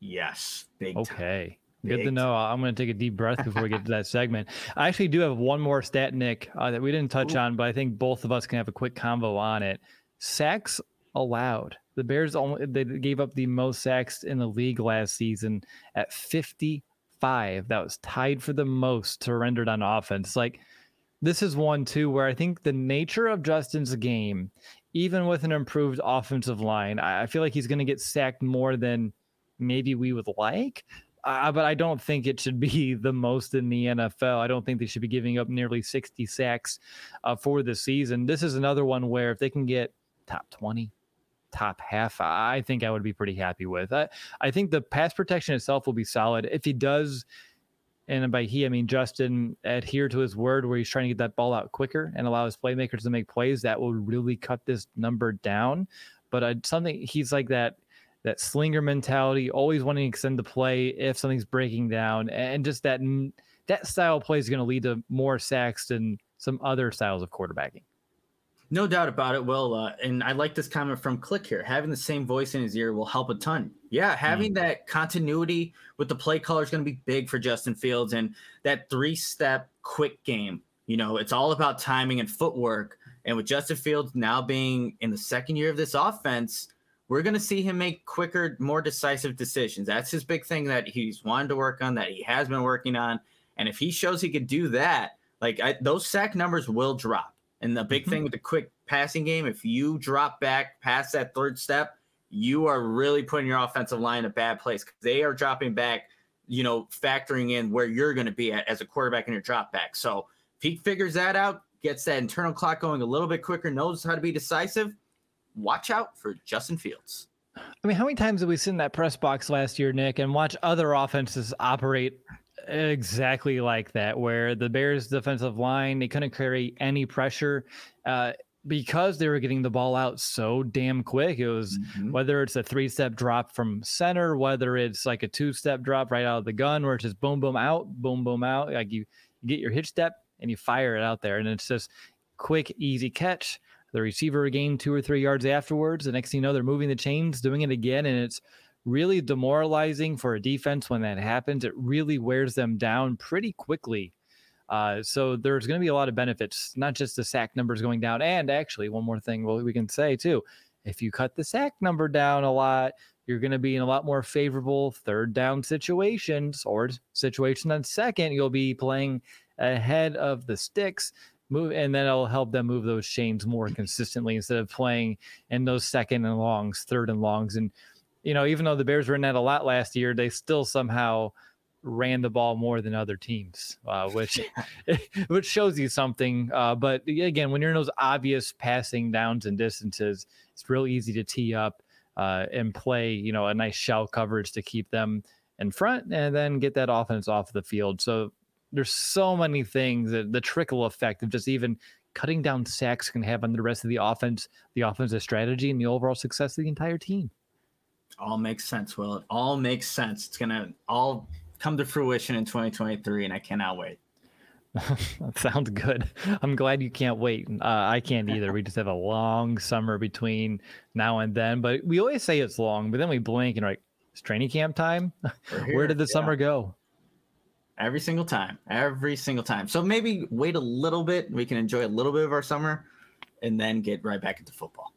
Yes. okay. Time. Good to know. I'm going to take a deep breath before we get to that [LAUGHS] segment. I actually do have one more stat, Nick, uh, that we didn't touch Ooh. on, but I think both of us can have a quick convo on it. Sacks allowed. The Bears only they gave up the most sacks in the league last season at 55. that was tied for the most surrendered on offense. Like this is one too where I think the nature of Justin's game, even with an improved offensive line, I feel like he's going to get sacked more than maybe we would like. Uh, but I don't think it should [LAUGHS] be the most in the NFL. I don't think they should be giving up nearly 60 sacks uh, for the season. This is another one where if they can get top 20, top half, I think I would be pretty happy with. I, I think the pass protection itself will be solid. If he does, and by he, I mean Justin, adhere to his word where he's trying to get that ball out quicker and allow his playmakers to make plays, that will really cut this number down. But something he's like that that slinger mentality, always wanting to extend the play if something's breaking down, and just that that style of play is going to lead to more sacks than some other styles of quarterbacking. No doubt about it. Well, uh, and I like this comment from Click here. Having the same voice in his ear will help a ton. Yeah, having mm. that continuity with the play color is going to be big for Justin Fields and that three step quick game. You know, it's all about timing and footwork. And with Justin Fields now being in the second year of this offense, we're going to see him make quicker, more decisive decisions. That's his big thing that he's wanted to work on, that he has been working on. And if he shows he could do that, like I, those sack numbers will drop and the big mm-hmm. thing with the quick passing game, if you drop back past that third step, you are really putting your offensive line in a bad place because they are dropping back, you know, factoring in where you're going to be at as a quarterback in your drop back. So if he figures that out, gets that internal clock going a little bit quicker, knows how to be decisive, watch out for Justin Fields. I mean, how many times did we sit in that press box last year, Nick, and watch other offenses operate exactly like that, where the Bears' defensive line they couldn't carry any pressure. Uh, because they were getting the ball out so damn quick. It was mm-hmm. whether it's a three step drop from center, whether it's like a two step drop right out of the gun, where it's just boom, boom out, boom, boom out. Like you, you get your hitch step and you fire it out there, and it's just quick, easy catch. The receiver gained two or three yards afterwards. The next thing you know, they're moving the chains, doing it again, and it's really demoralizing for a defense when that happens. It really wears them down pretty quickly. Uh, so there's going to be a lot of benefits, not just the sack numbers going down. And actually, one more thing well, we can say too if you cut the sack number down a lot, you're going to be in a lot more favorable third down situations or situation on second. You'll be playing ahead of the sticks. Move and then it'll help them move those chains more consistently instead of playing in those second and longs, third and longs, and you know, even though the Bears ran that a lot last year, they still somehow ran the ball more than other teams, uh, [LAUGHS] which [LAUGHS] which shows you something. Uh, but again, when you're in those obvious passing downs and distances, it's real easy to tee up uh, and play, you know, a nice shell coverage to keep them in front, and then get that offense off the field. So there's so many things that the trickle effect of just even cutting down sacks can have on the rest of the offense, the offensive strategy, and the overall success of the entire team. All makes sense, Will. It all makes sense. It's gonna all come to fruition in 2023, and I cannot wait. [LAUGHS] Sounds good. I'm glad you can't wait. Uh, I can't [LAUGHS] either. We just have a long summer between now and then. But we always say it's long, but then we blink and like, it's training camp time. [LAUGHS] Where did the yeah. summer go? Every single time. Every single time. So maybe wait a little bit. We can enjoy a little bit of our summer and then get right back into football.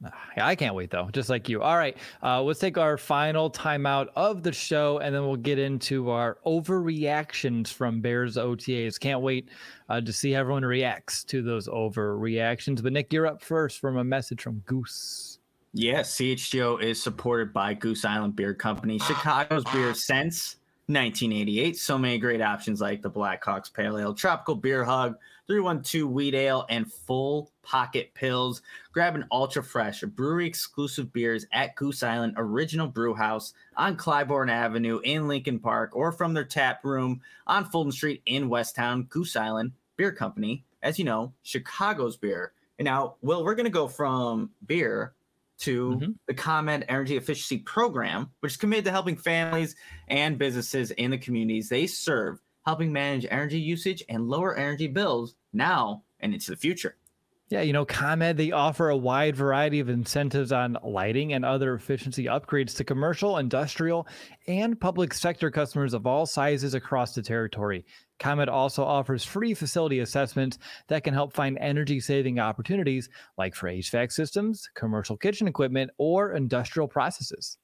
Yeah, I can't wait though, just like you. All right, uh, let's take our final timeout of the show, and then we'll get into our overreactions from Bears OTAs. Can't wait uh, to see how everyone reacts to those overreactions. But Nick, you're up first from a message from Goose. Yes, CHGO is supported by Goose Island Beer Company, Chicago's beer since 1988. So many great options like the Blackhawks Pale Ale, Tropical Beer Hug, 312 Wheat Ale, and Full Pocket Pills. Grab an ultra fresh, brewery exclusive beers at Goose Island Original Brew House on Clybourn Avenue in Lincoln Park or from their tap room on Fulton Street in West Town. Goose Island Beer Company, as you know, Chicago's beer. And now, Will, we're going to go from beer to mm-hmm. the ComEd Energy Efficiency Program, which is committed to helping families and businesses in the communities they serve helping manage energy usage and lower energy bills now and into the future. Yeah, you know, ComEd, they offer a wide variety of incentives on lighting and other efficiency upgrades to commercial, industrial, and public sector customers of all sizes across the territory. ComEd also offers free facility assessments that can help find energy saving opportunities like for HVAC systems, commercial kitchen equipment, or industrial processes.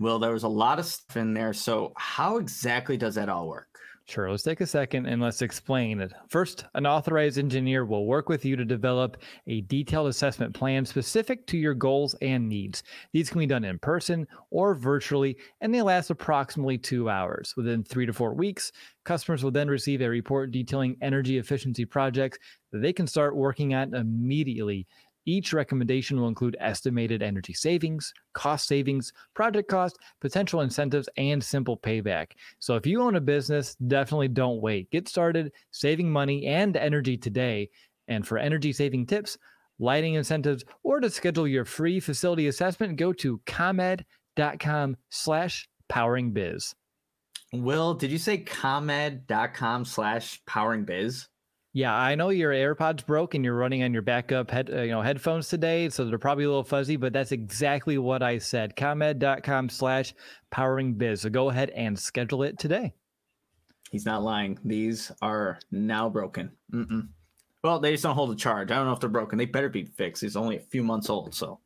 Well, there was a lot of stuff in there. So, how exactly does that all work? Sure. Let's take a second and let's explain it. First, an authorized engineer will work with you to develop a detailed assessment plan specific to your goals and needs. These can be done in person or virtually, and they last approximately two hours. Within three to four weeks, customers will then receive a report detailing energy efficiency projects that they can start working on immediately each recommendation will include estimated energy savings, cost savings, project cost, potential incentives, and simple payback. So if you own a business, definitely don't wait. Get started saving money and energy today. And for energy saving tips, lighting incentives, or to schedule your free facility assessment, go to comed.com slash poweringbiz. Will, did you say comed.com slash poweringbiz? Yeah, I know your AirPods broke and you're running on your backup head, uh, you know, headphones today, so they're probably a little fuzzy, but that's exactly what I said. ComEd.com slash powering biz. So go ahead and schedule it today. He's not lying. These are now broken. Mm-mm. Well, they just don't hold a charge. I don't know if they're broken. They better be fixed. He's only a few months old, so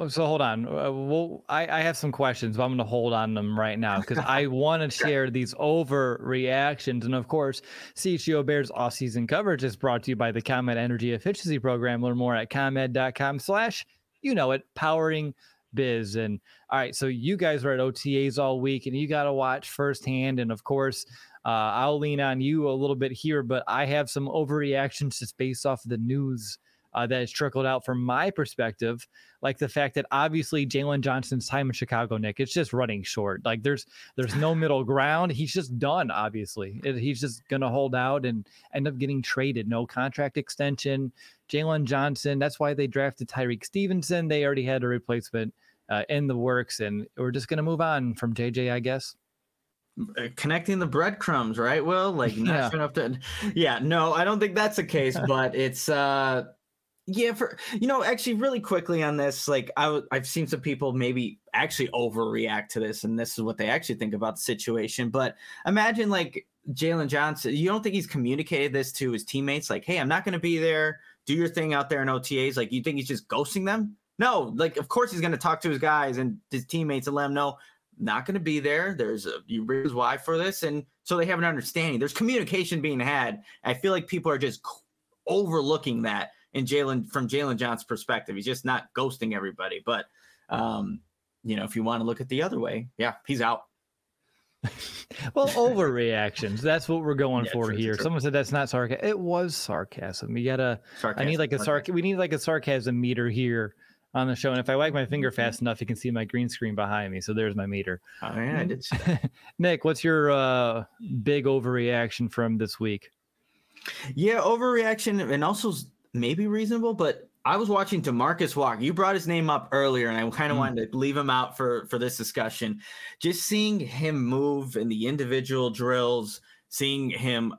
Oh, so hold on. Uh, well, I, I have some questions, but I'm going to hold on them right now because I [LAUGHS] want to share these overreactions. And of course, CHGO Bears off-season coverage is brought to you by the ComEd Energy Efficiency Program. Learn more at comed.com slash, you know it, powering biz. And all right, so you guys are at OTAs all week and you got to watch firsthand. And of course, uh, I'll lean on you a little bit here, but I have some overreactions just based off the news – uh, that has trickled out from my perspective, like the fact that obviously Jaylon Johnson's time in Chicago, Nick, it's just running short. Like there's there's no [LAUGHS] middle ground. He's just done. Obviously, it, he's just gonna hold out and end up getting traded. No contract extension. Jaylon Johnson. That's why they drafted Tyrique Stevenson. They already had a replacement uh, in the works, and we're just gonna move on from JJ, I guess uh, connecting the breadcrumbs, right? Well, like not [LAUGHS] yeah. enough to, yeah, no, I don't think that's the case, [LAUGHS] but it's uh yeah, for you know, actually, really quickly on this, like I, I've seen some people maybe actually overreact to this, and this is what they actually think about the situation. But imagine like Jaylon Johnson, you don't think he's communicated this to his teammates, like, "Hey, I'm not going to be there. Do your thing out there in OTAs." Like, you think he's just ghosting them? No, like, of course he's going to talk to his guys and his teammates and let them know not going to be there. There's a reasons why for this, and so they have an understanding. There's communication being had. I feel like people are just overlooking that in Jaylon from Jaylon Johnson's perspective. He's just not ghosting everybody. But um, you know, if you want to look at the other way, yeah, he's out. [LAUGHS] well, overreactions. That's what we're going yeah, for true, here. True. Someone said that's not sarcasm. It was sarcasm. We gotta. Sarcasm. I need like a sarc. We need like a sarcasm meter here on the show. And if I wag my finger mm-hmm. fast enough, you can see my green screen behind me. So there's my meter. Oh yeah, I did. [LAUGHS] Nick, what's your uh, big overreaction from this week? Yeah, overreaction, and also maybe reasonable, but I was watching Demarcus Walker. You brought his name up earlier, and I kind of Mm. wanted to leave him out for for this discussion. Just seeing him move in the individual drills, seeing him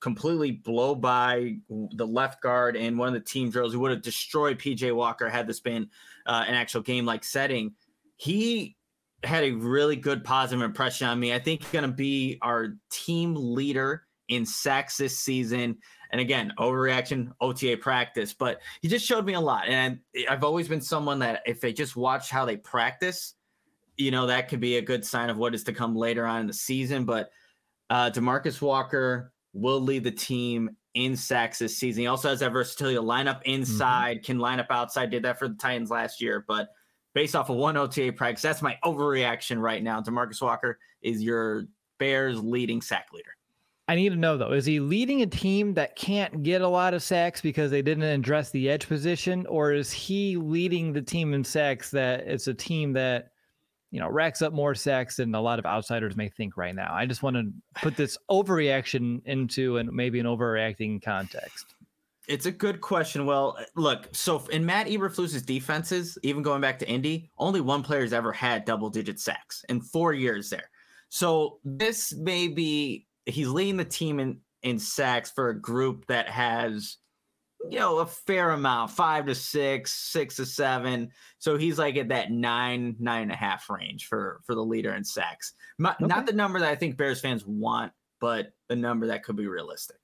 completely blow by the left guard in one of the team drills, who would have destroyed PJ Walker had this been uh, an actual game like setting. He had a really good positive impression on me. I think he's going to be our team leader in sacks this season. And again, overreaction, OTA practice, but he just showed me a lot. And I've always been someone that if they just watch how they practice, you know, that could be a good sign of what is to come later on in the season. But uh, Demarcus Walker will lead the team in sacks this season. He also has that versatility to line up inside, can line up outside, did that for the Titans last year. But based off of one OTA practice, that's my overreaction right now. Demarcus Walker is your Bears leading sack leader. I need to know though, is he leading a team that can't get a lot of sacks because they didn't address the edge position, or is he leading the team in sacks that it's a team that you know racks up more sacks than a lot of outsiders may think right now? I just want to put this overreaction into and maybe an overreacting context. It's a good question. Well, uh, look, so in Matt Eberflus's defenses, even going back to Indy, only one player's ever had double digit sacks in four years there. So this may be he's leading the team in in sacks for a group that has you know a fair amount five to six six to seven so he's like at that nine nine and a half range for for the leader in sacks not, Okay. not the number that i think bears fans want but the number that could be realistic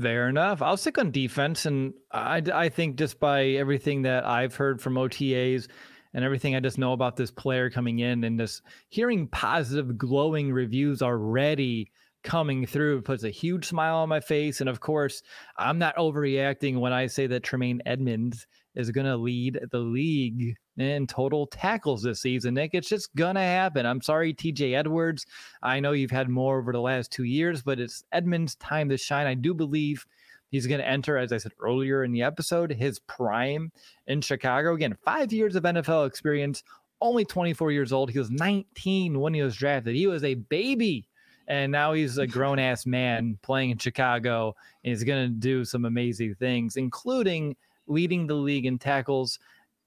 Fair enough. I'll stick on defense, and I, I think just by everything that I've heard from OTAs and everything I just know about this player coming in, and just hearing positive, glowing reviews already coming through puts a huge smile on my face. And of course, I'm not overreacting when I say that Tremaine Edmunds is going to lead the league in total tackles this season. Nick, it's just going to happen. I'm sorry, TJ Edwards. I know you've had more over the last two years, but it's Edmunds' time to shine. I do believe he's going to enter, as I said earlier in the episode, his prime in Chicago. Again, five years of NFL experience, only 24 years old. He was 19 when he was drafted. He was a baby. And now he's a grown ass man playing in Chicago. And he's going to do some amazing things, including leading the league in tackles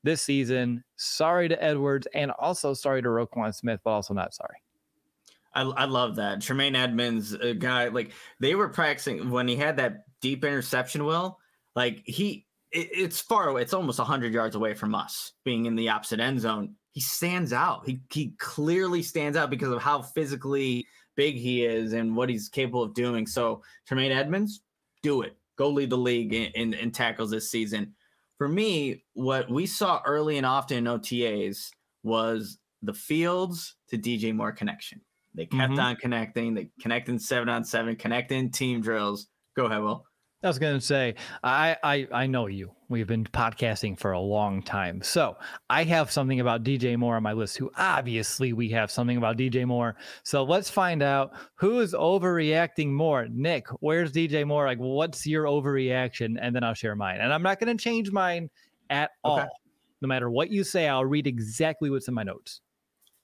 this season. Sorry to Edwards and also sorry to Roquan Smith, but also not sorry. I, I love that. Tremaine Edmunds, a guy like they were practicing when he had that deep interception. Will like he, it, it's far away. It's almost hundred yards away from us, being in the opposite end zone. He stands out. He he clearly stands out because of how physically big he is and what he's capable of doing. So Tremaine Edmunds, do it. Go lead the league in, in, in tackles this season. For me, what we saw early and often in OTAs was the Fields to DJ Moore connection. They kept Mhm. on connecting. They connecting seven on seven, connecting team drills. Go ahead, Will. I was going to say, I, I I know you. We've been podcasting for a long time, so I have something about DJ Moore on my list. Who obviously we have something about DJ Moore. So let's find out who is overreacting more. Nick, where's DJ Moore? Like, what's your overreaction? And then I'll share mine. And I'm not going to change mine at all. No matter what you say, I'll read exactly what's in my notes.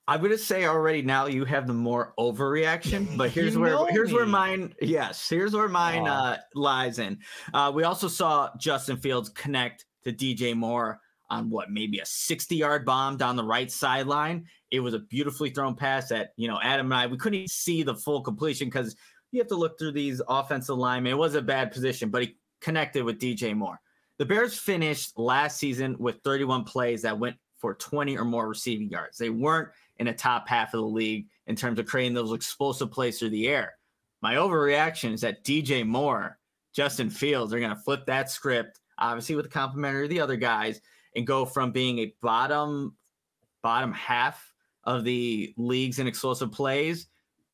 I'm gonna say already now you have the more overreaction, but here's You where here's where mine yes, here's where mine uh, lies in. Uh, we also saw Justin Fields connect to DJ Moore on what maybe a 60 yard bomb down the right sideline. It was a beautifully thrown pass that you know Adam and I we couldn't even see the full completion because you have to look through these offensive linemen. It was a bad position, but he connected with DJ Moore. The Bears finished last season with 31 plays that went for 20 or more receiving yards. They weren't in a top half of the league in terms of creating those explosive plays through the air. My overreaction is that DJ Moore, Justin Fields are going to flip that script, obviously with the complimentary of the other guys, and go from being a bottom bottom half of the leagues in explosive plays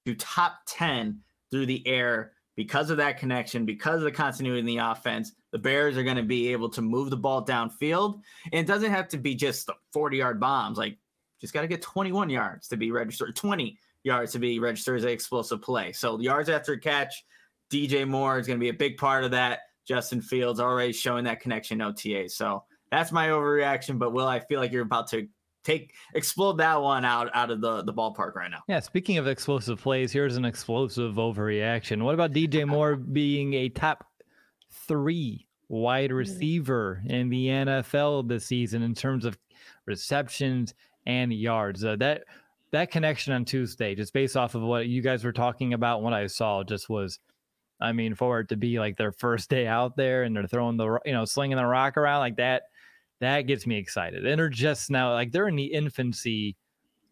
to top 10 through the air because of that connection, because of the continuity in the offense. The Bears are going to be able to move the ball downfield. And it doesn't have to be just the 40 yard bombs. Like, just got to get 21 yards to be registered, 20 yards to be registered as an explosive play. So, yards after catch, DJ Moore is going to be a big part of that. Justin Fields already showing that connection OTA. So, that's my overreaction. But, Will, I feel like you're about to take explode that one out out of the the ballpark right now. Yeah, speaking of explosive plays, here's an explosive overreaction. What about DJ Moore being a top three wide hmm. receiver in the NFL this season in terms of receptions and yards. Uh, that that connection on Tuesday, just based off of what you guys were talking about, what I saw, just was, I mean, for it to be like their first day out there and they're throwing the, you know, slinging the rock around like that, that gets me excited. And they're just now like they're in the infancy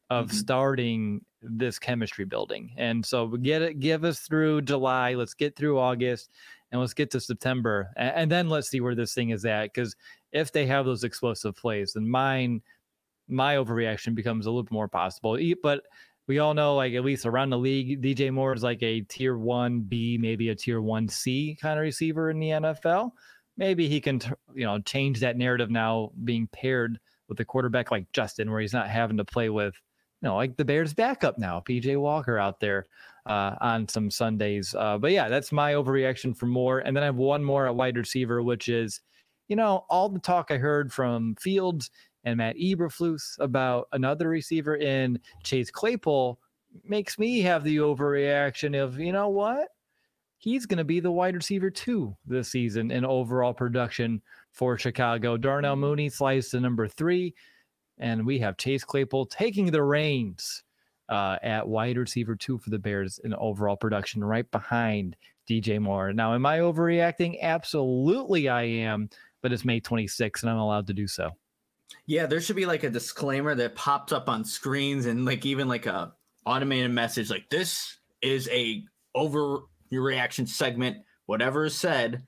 of mm-hmm. starting this chemistry building. And so get it, give us through July. Let's get through August and let's get to September. And, and then let's see where this thing is at. Because if they have those explosive plays, then mine, my overreaction becomes a little bit more possible. But we all know, like, at least around the league, DJ Moore is like a tier one B, maybe a tier one C kind of receiver in the NFL. Maybe he can, you know, change that narrative now being paired with a quarterback like Justin, where he's not having to play with you know, like the Bears backup now, PJ Walker out there uh, on some Sundays. Uh, but yeah, that's my overreaction for more. And then I have one more at wide receiver, which is, you know, all the talk I heard from Fields and Matt Eberflus about another receiver in Chase Claypool makes me have the overreaction of, you know what? He's going to be the wide receiver too this season in overall production for Chicago. Darnell Mooney slides to number three and we have Chase Claypool taking the reins uh, at wide receiver two for the Bears in overall production, right behind DJ Moore. Now, am I overreacting? Absolutely, I am. But it's May 26th, and I'm allowed to do so. Yeah, there should be like a disclaimer that pops up on screens, and like even like a automated message like this is a overreaction segment. Whatever is said,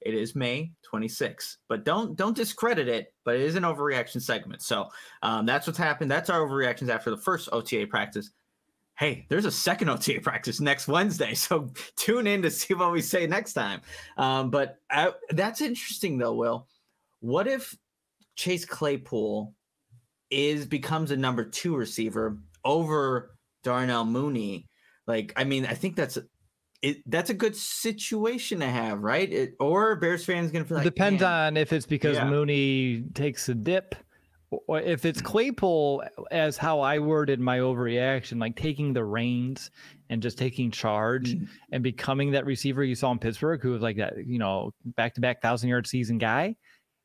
it is May 26. But don't don't discredit it. But it is an overreaction segment. So um, that's what's happened. That's our overreactions after the first OTA practice. Hey, there's a second [LAUGHS] OTA practice next Wednesday, so [LAUGHS] tune in to see what we say next time. Um, but I, that's interesting, though. Will, what if Chase Claypool is becomes a number two receiver over Darnell Mooney? Like, I mean, I think that's it, that's a good situation to have, right? It, or Bears fans gonna feel like depends on if it's because yeah. Mooney takes a dip, or if it's Claypool, as how I worded my overreaction, like taking the reins and just taking charge mm. and becoming that receiver you saw in Pittsburgh, who was like that, you know, back to back thousand yard season guy.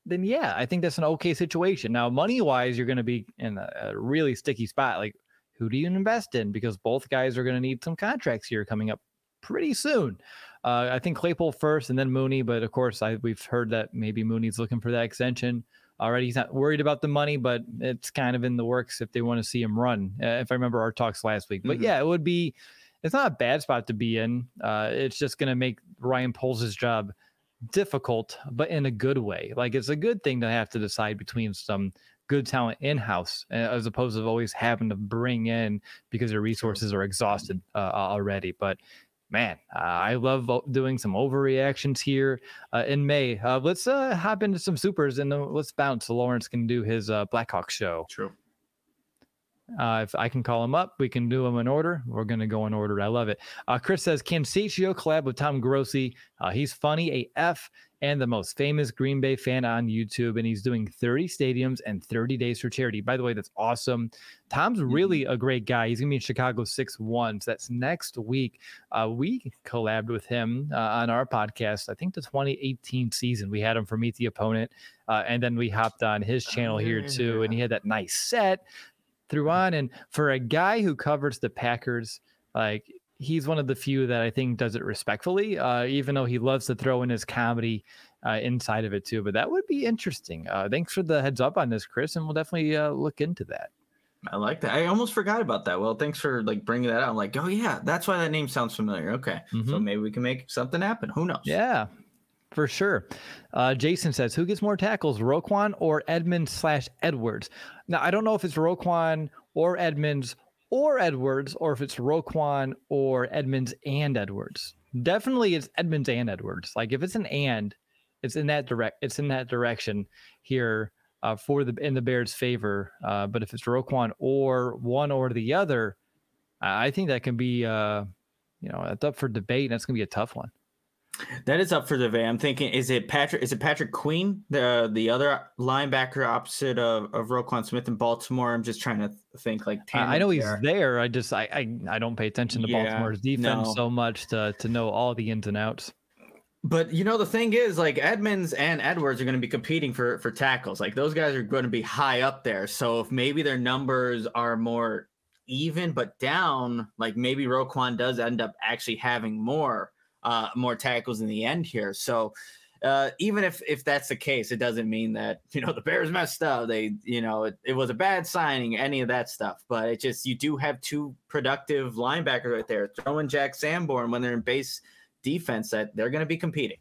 Then yeah, I think that's an okay situation. Now, money wise, you're going to be in a, a really sticky spot. Like, who do you invest in? Because both guys are going to need some contracts here coming up pretty soon. Uh, I think Claypool first and then Mooney, but of course, I, we've heard that maybe Mooney's looking for that extension already. He's not worried about the money, but it's kind of in the works if they want to see him run. Uh, if I remember our talks last week, but mm-hmm. yeah, it would be. It's not a bad spot to be in. Uh, it's just going to make Ryan Poles' job difficult, but in a good way. Like it's a good thing to have to decide between some good talent in house as opposed to always having to bring in because your resources are exhausted uh, already. But man, uh, I love doing some overreactions here uh, in May. Uh, let's uh, hop into some supers and let's bounce Lawrence can do his uh, Blackhawk show. True. Uh, if I can call him up, we can do them in order. We're going to go in order. I love it. Chris says, Can Sachio collab with Tom Grossi? he's funny AF and the most famous Green Bay fan on YouTube, and he's doing 30 stadiums and 30 days for charity. By the way, that's awesome. Tom's mm-hmm. really a great guy. He's gonna be in Chicago 6 1. So that's next week. Uh, we collabed with him uh, on our podcast, I think the 2018 season. We had him for Meet the Opponent, uh, and then we hopped on his channel here too, and he had that nice set through on. And for a guy who covers the Packers, like he's one of the few that I think does it respectfully, uh, even though he loves to throw in his comedy uh, inside of it too. But that would be interesting. Uh, thanks for the heads up on this, Chris, and we'll definitely uh, look into that. I like that. I almost forgot about that. Well, thanks for like bringing that out. I'm like, oh yeah, that's why that name sounds familiar. Okay, mm-hmm. so maybe we can make something happen. Who knows? Yeah, for sure. Uh, Jason says, who gets more tackles, Roquan or Edmunds slash Edwards? Now, I don't know if it's Roquan or Edmunds or Edwards, or if it's Roquan or Edmunds and Edwards. Definitely it's Edmunds and Edwards. Like if it's an and, it's in that direct it's in that direction here uh, for the in the Bears' favor. Uh, but if it's Roquan or one or the other, I think that can be uh, you know, it's up for debate and that's gonna be a tough one. That is up for debate. I'm thinking, is it Patrick? Is it Patrick Queen, the the other linebacker opposite of, of Roquan Smith in Baltimore? I'm just trying to think like. I know he's there. there. I just I, I I don't pay attention to yeah, Baltimore's defense no. so much to to know all the ins and outs. But you know the thing is, like Edmunds and Edwards are going to be competing for for tackles. Like those guys are going to be high up there. So if maybe their numbers are more even but down, like maybe Roquan does end up actually having more uh more tackles in the end here. So uh, even if if that's the case, it doesn't mean that [LAUGHS] you know the Bears messed up. They you know it, it was a bad signing, any of that stuff. But it just you do have two productive linebackers right there. Throwing Jack Sanborn when they're in base defense that they're going to be competing.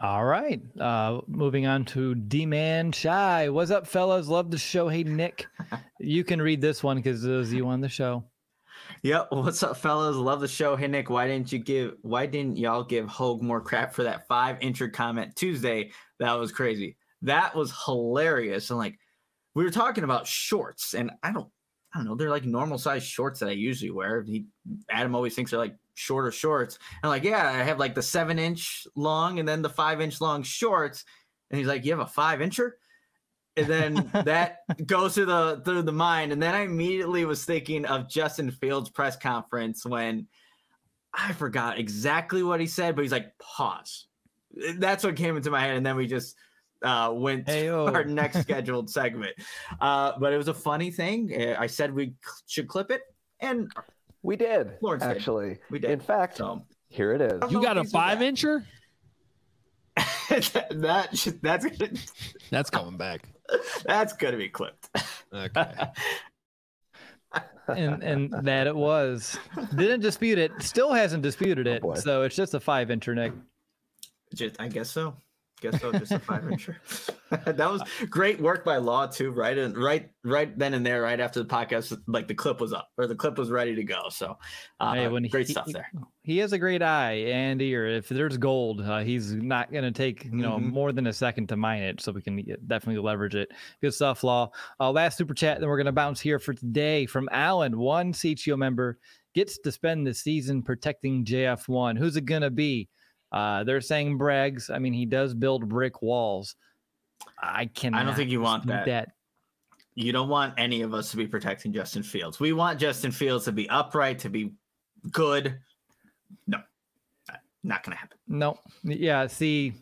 All right. Uh, moving on to D Man Shy. What's up, fellas? Love the show. Hey, Nick, [LAUGHS] you can read this one because it was you on the show. Yep. [LAUGHS] What's up, fellas? Love the show. Hey, Nick, why didn't you give, why didn't y'all give Hoge more crap for that five incher comment Tuesday? That was crazy. That was hilarious. And like, we were talking about shorts, and I don't, I don't know, they're like normal size shorts that I usually wear. He, Adam always thinks they're like shorter shorts. And like, yeah, I have like the seven inch long and then the five inch long shorts. And he's like, You have a five incher? And then [LAUGHS] that goes through the through the mind. And then I immediately was thinking of Justin Fields' press conference when I forgot exactly what he said, but he's like, pause. That's what came into my head. And then we just uh, went Hey-o. to our [LAUGHS] next scheduled segment. Uh, but it was a funny thing. I said we should clip it. And we did. Lawrence actually. Did. We did. In fact, so, here it is. You got a five incher? [LAUGHS] that that's gonna, that's coming back. [LAUGHS] That's gonna be clipped. Okay. and and that it was didn't dispute it. Still hasn't disputed oh, it. Oh so it's just a five incher, Nick. Just I guess so guess so. Just a five incher. [LAUGHS] [LAUGHS] that was great work by Law too. Right and right, right then and there, right after the podcast, like the clip was up or the clip was ready to go. So, uh, hey, when great he, stuff there. He has a great eye and ear. If there's gold, uh, he's not going to take you know mm-hmm. more than a second to mine it. So we can definitely leverage it. Good stuff, Law. Uh, last super chat. Then we're going to bounce here for today from Alan, one CHGO member gets to spend the season protecting JF1. Who's it going to be? Uh, they're saying Braggs. I mean, he does build brick walls. I can. I don't think you want that. that. You don't want any of us to be protecting Justin Fields. We want Justin Fields to be upright, to be good. No, not gonna happen. No. Yeah. See,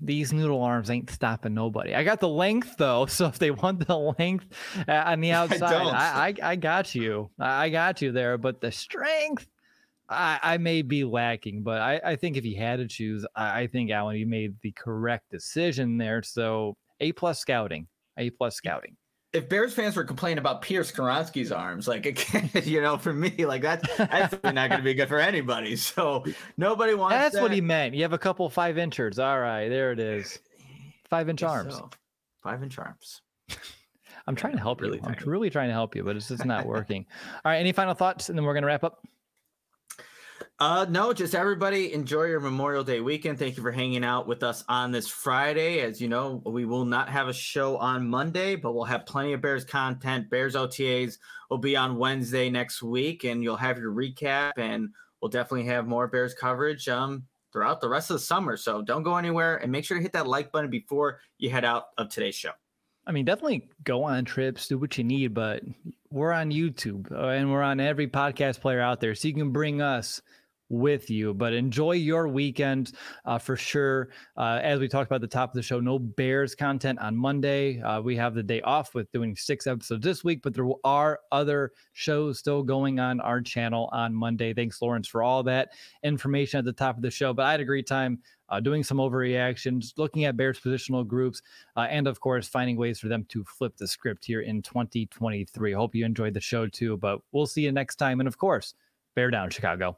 these noodle arms ain't stopping nobody. I got the length though, [LAUGHS] so if they want the length uh, on the [LAUGHS] outside, I, I, I got you. I got you there. But the strength, I, I may be lacking, but I, I think if he had to choose, I, I think Allen you made the correct decision there. So A plus scouting, A plus scouting if Bears fans were complaining about Peter Skoronski's arms, like [LAUGHS] you know, for me, like that's that's [LAUGHS] not going to be good for anybody. So nobody wants. That's that. what he meant. You have a couple five inchers. All right, there it is. Five inch arms. So. Five inch arms. I'm trying to help really you. I'm really trying to help you, but it's just not working. All right, any final thoughts, and then we're going to wrap up. Uh, no, just everybody enjoy your Memorial Day weekend. Thank you for hanging out with us on this Friday. As you know, we will not have a show on Monday, but we'll have plenty of Bears content. Bears OTAs will be on Wednesday next week, and you'll have your recap, and we'll definitely have more Bears coverage um, throughout the rest of the summer. So don't go anywhere, and make sure to hit that like button before you head out of today's show. I mean, definitely go on trips, do what you need, but we're on YouTube uh, and we're on every podcast player out there, so you can bring us with you. But enjoy your weekend uh, for sure. Uh, as we talked about the top of the show, no Bears content on Monday. Uh, we have the day off with doing six episodes this week, but there are other shows still going on our channel on Monday. Thanks, Lawrence, for all that information at the top of the show. But I had a great time. Uh, doing some overreactions, looking at Bears positional groups, uh, and of course, finding ways for them to flip the script here in 2023. Hope you enjoyed the show too, but we'll see you next time. And of course, bear down, Chicago.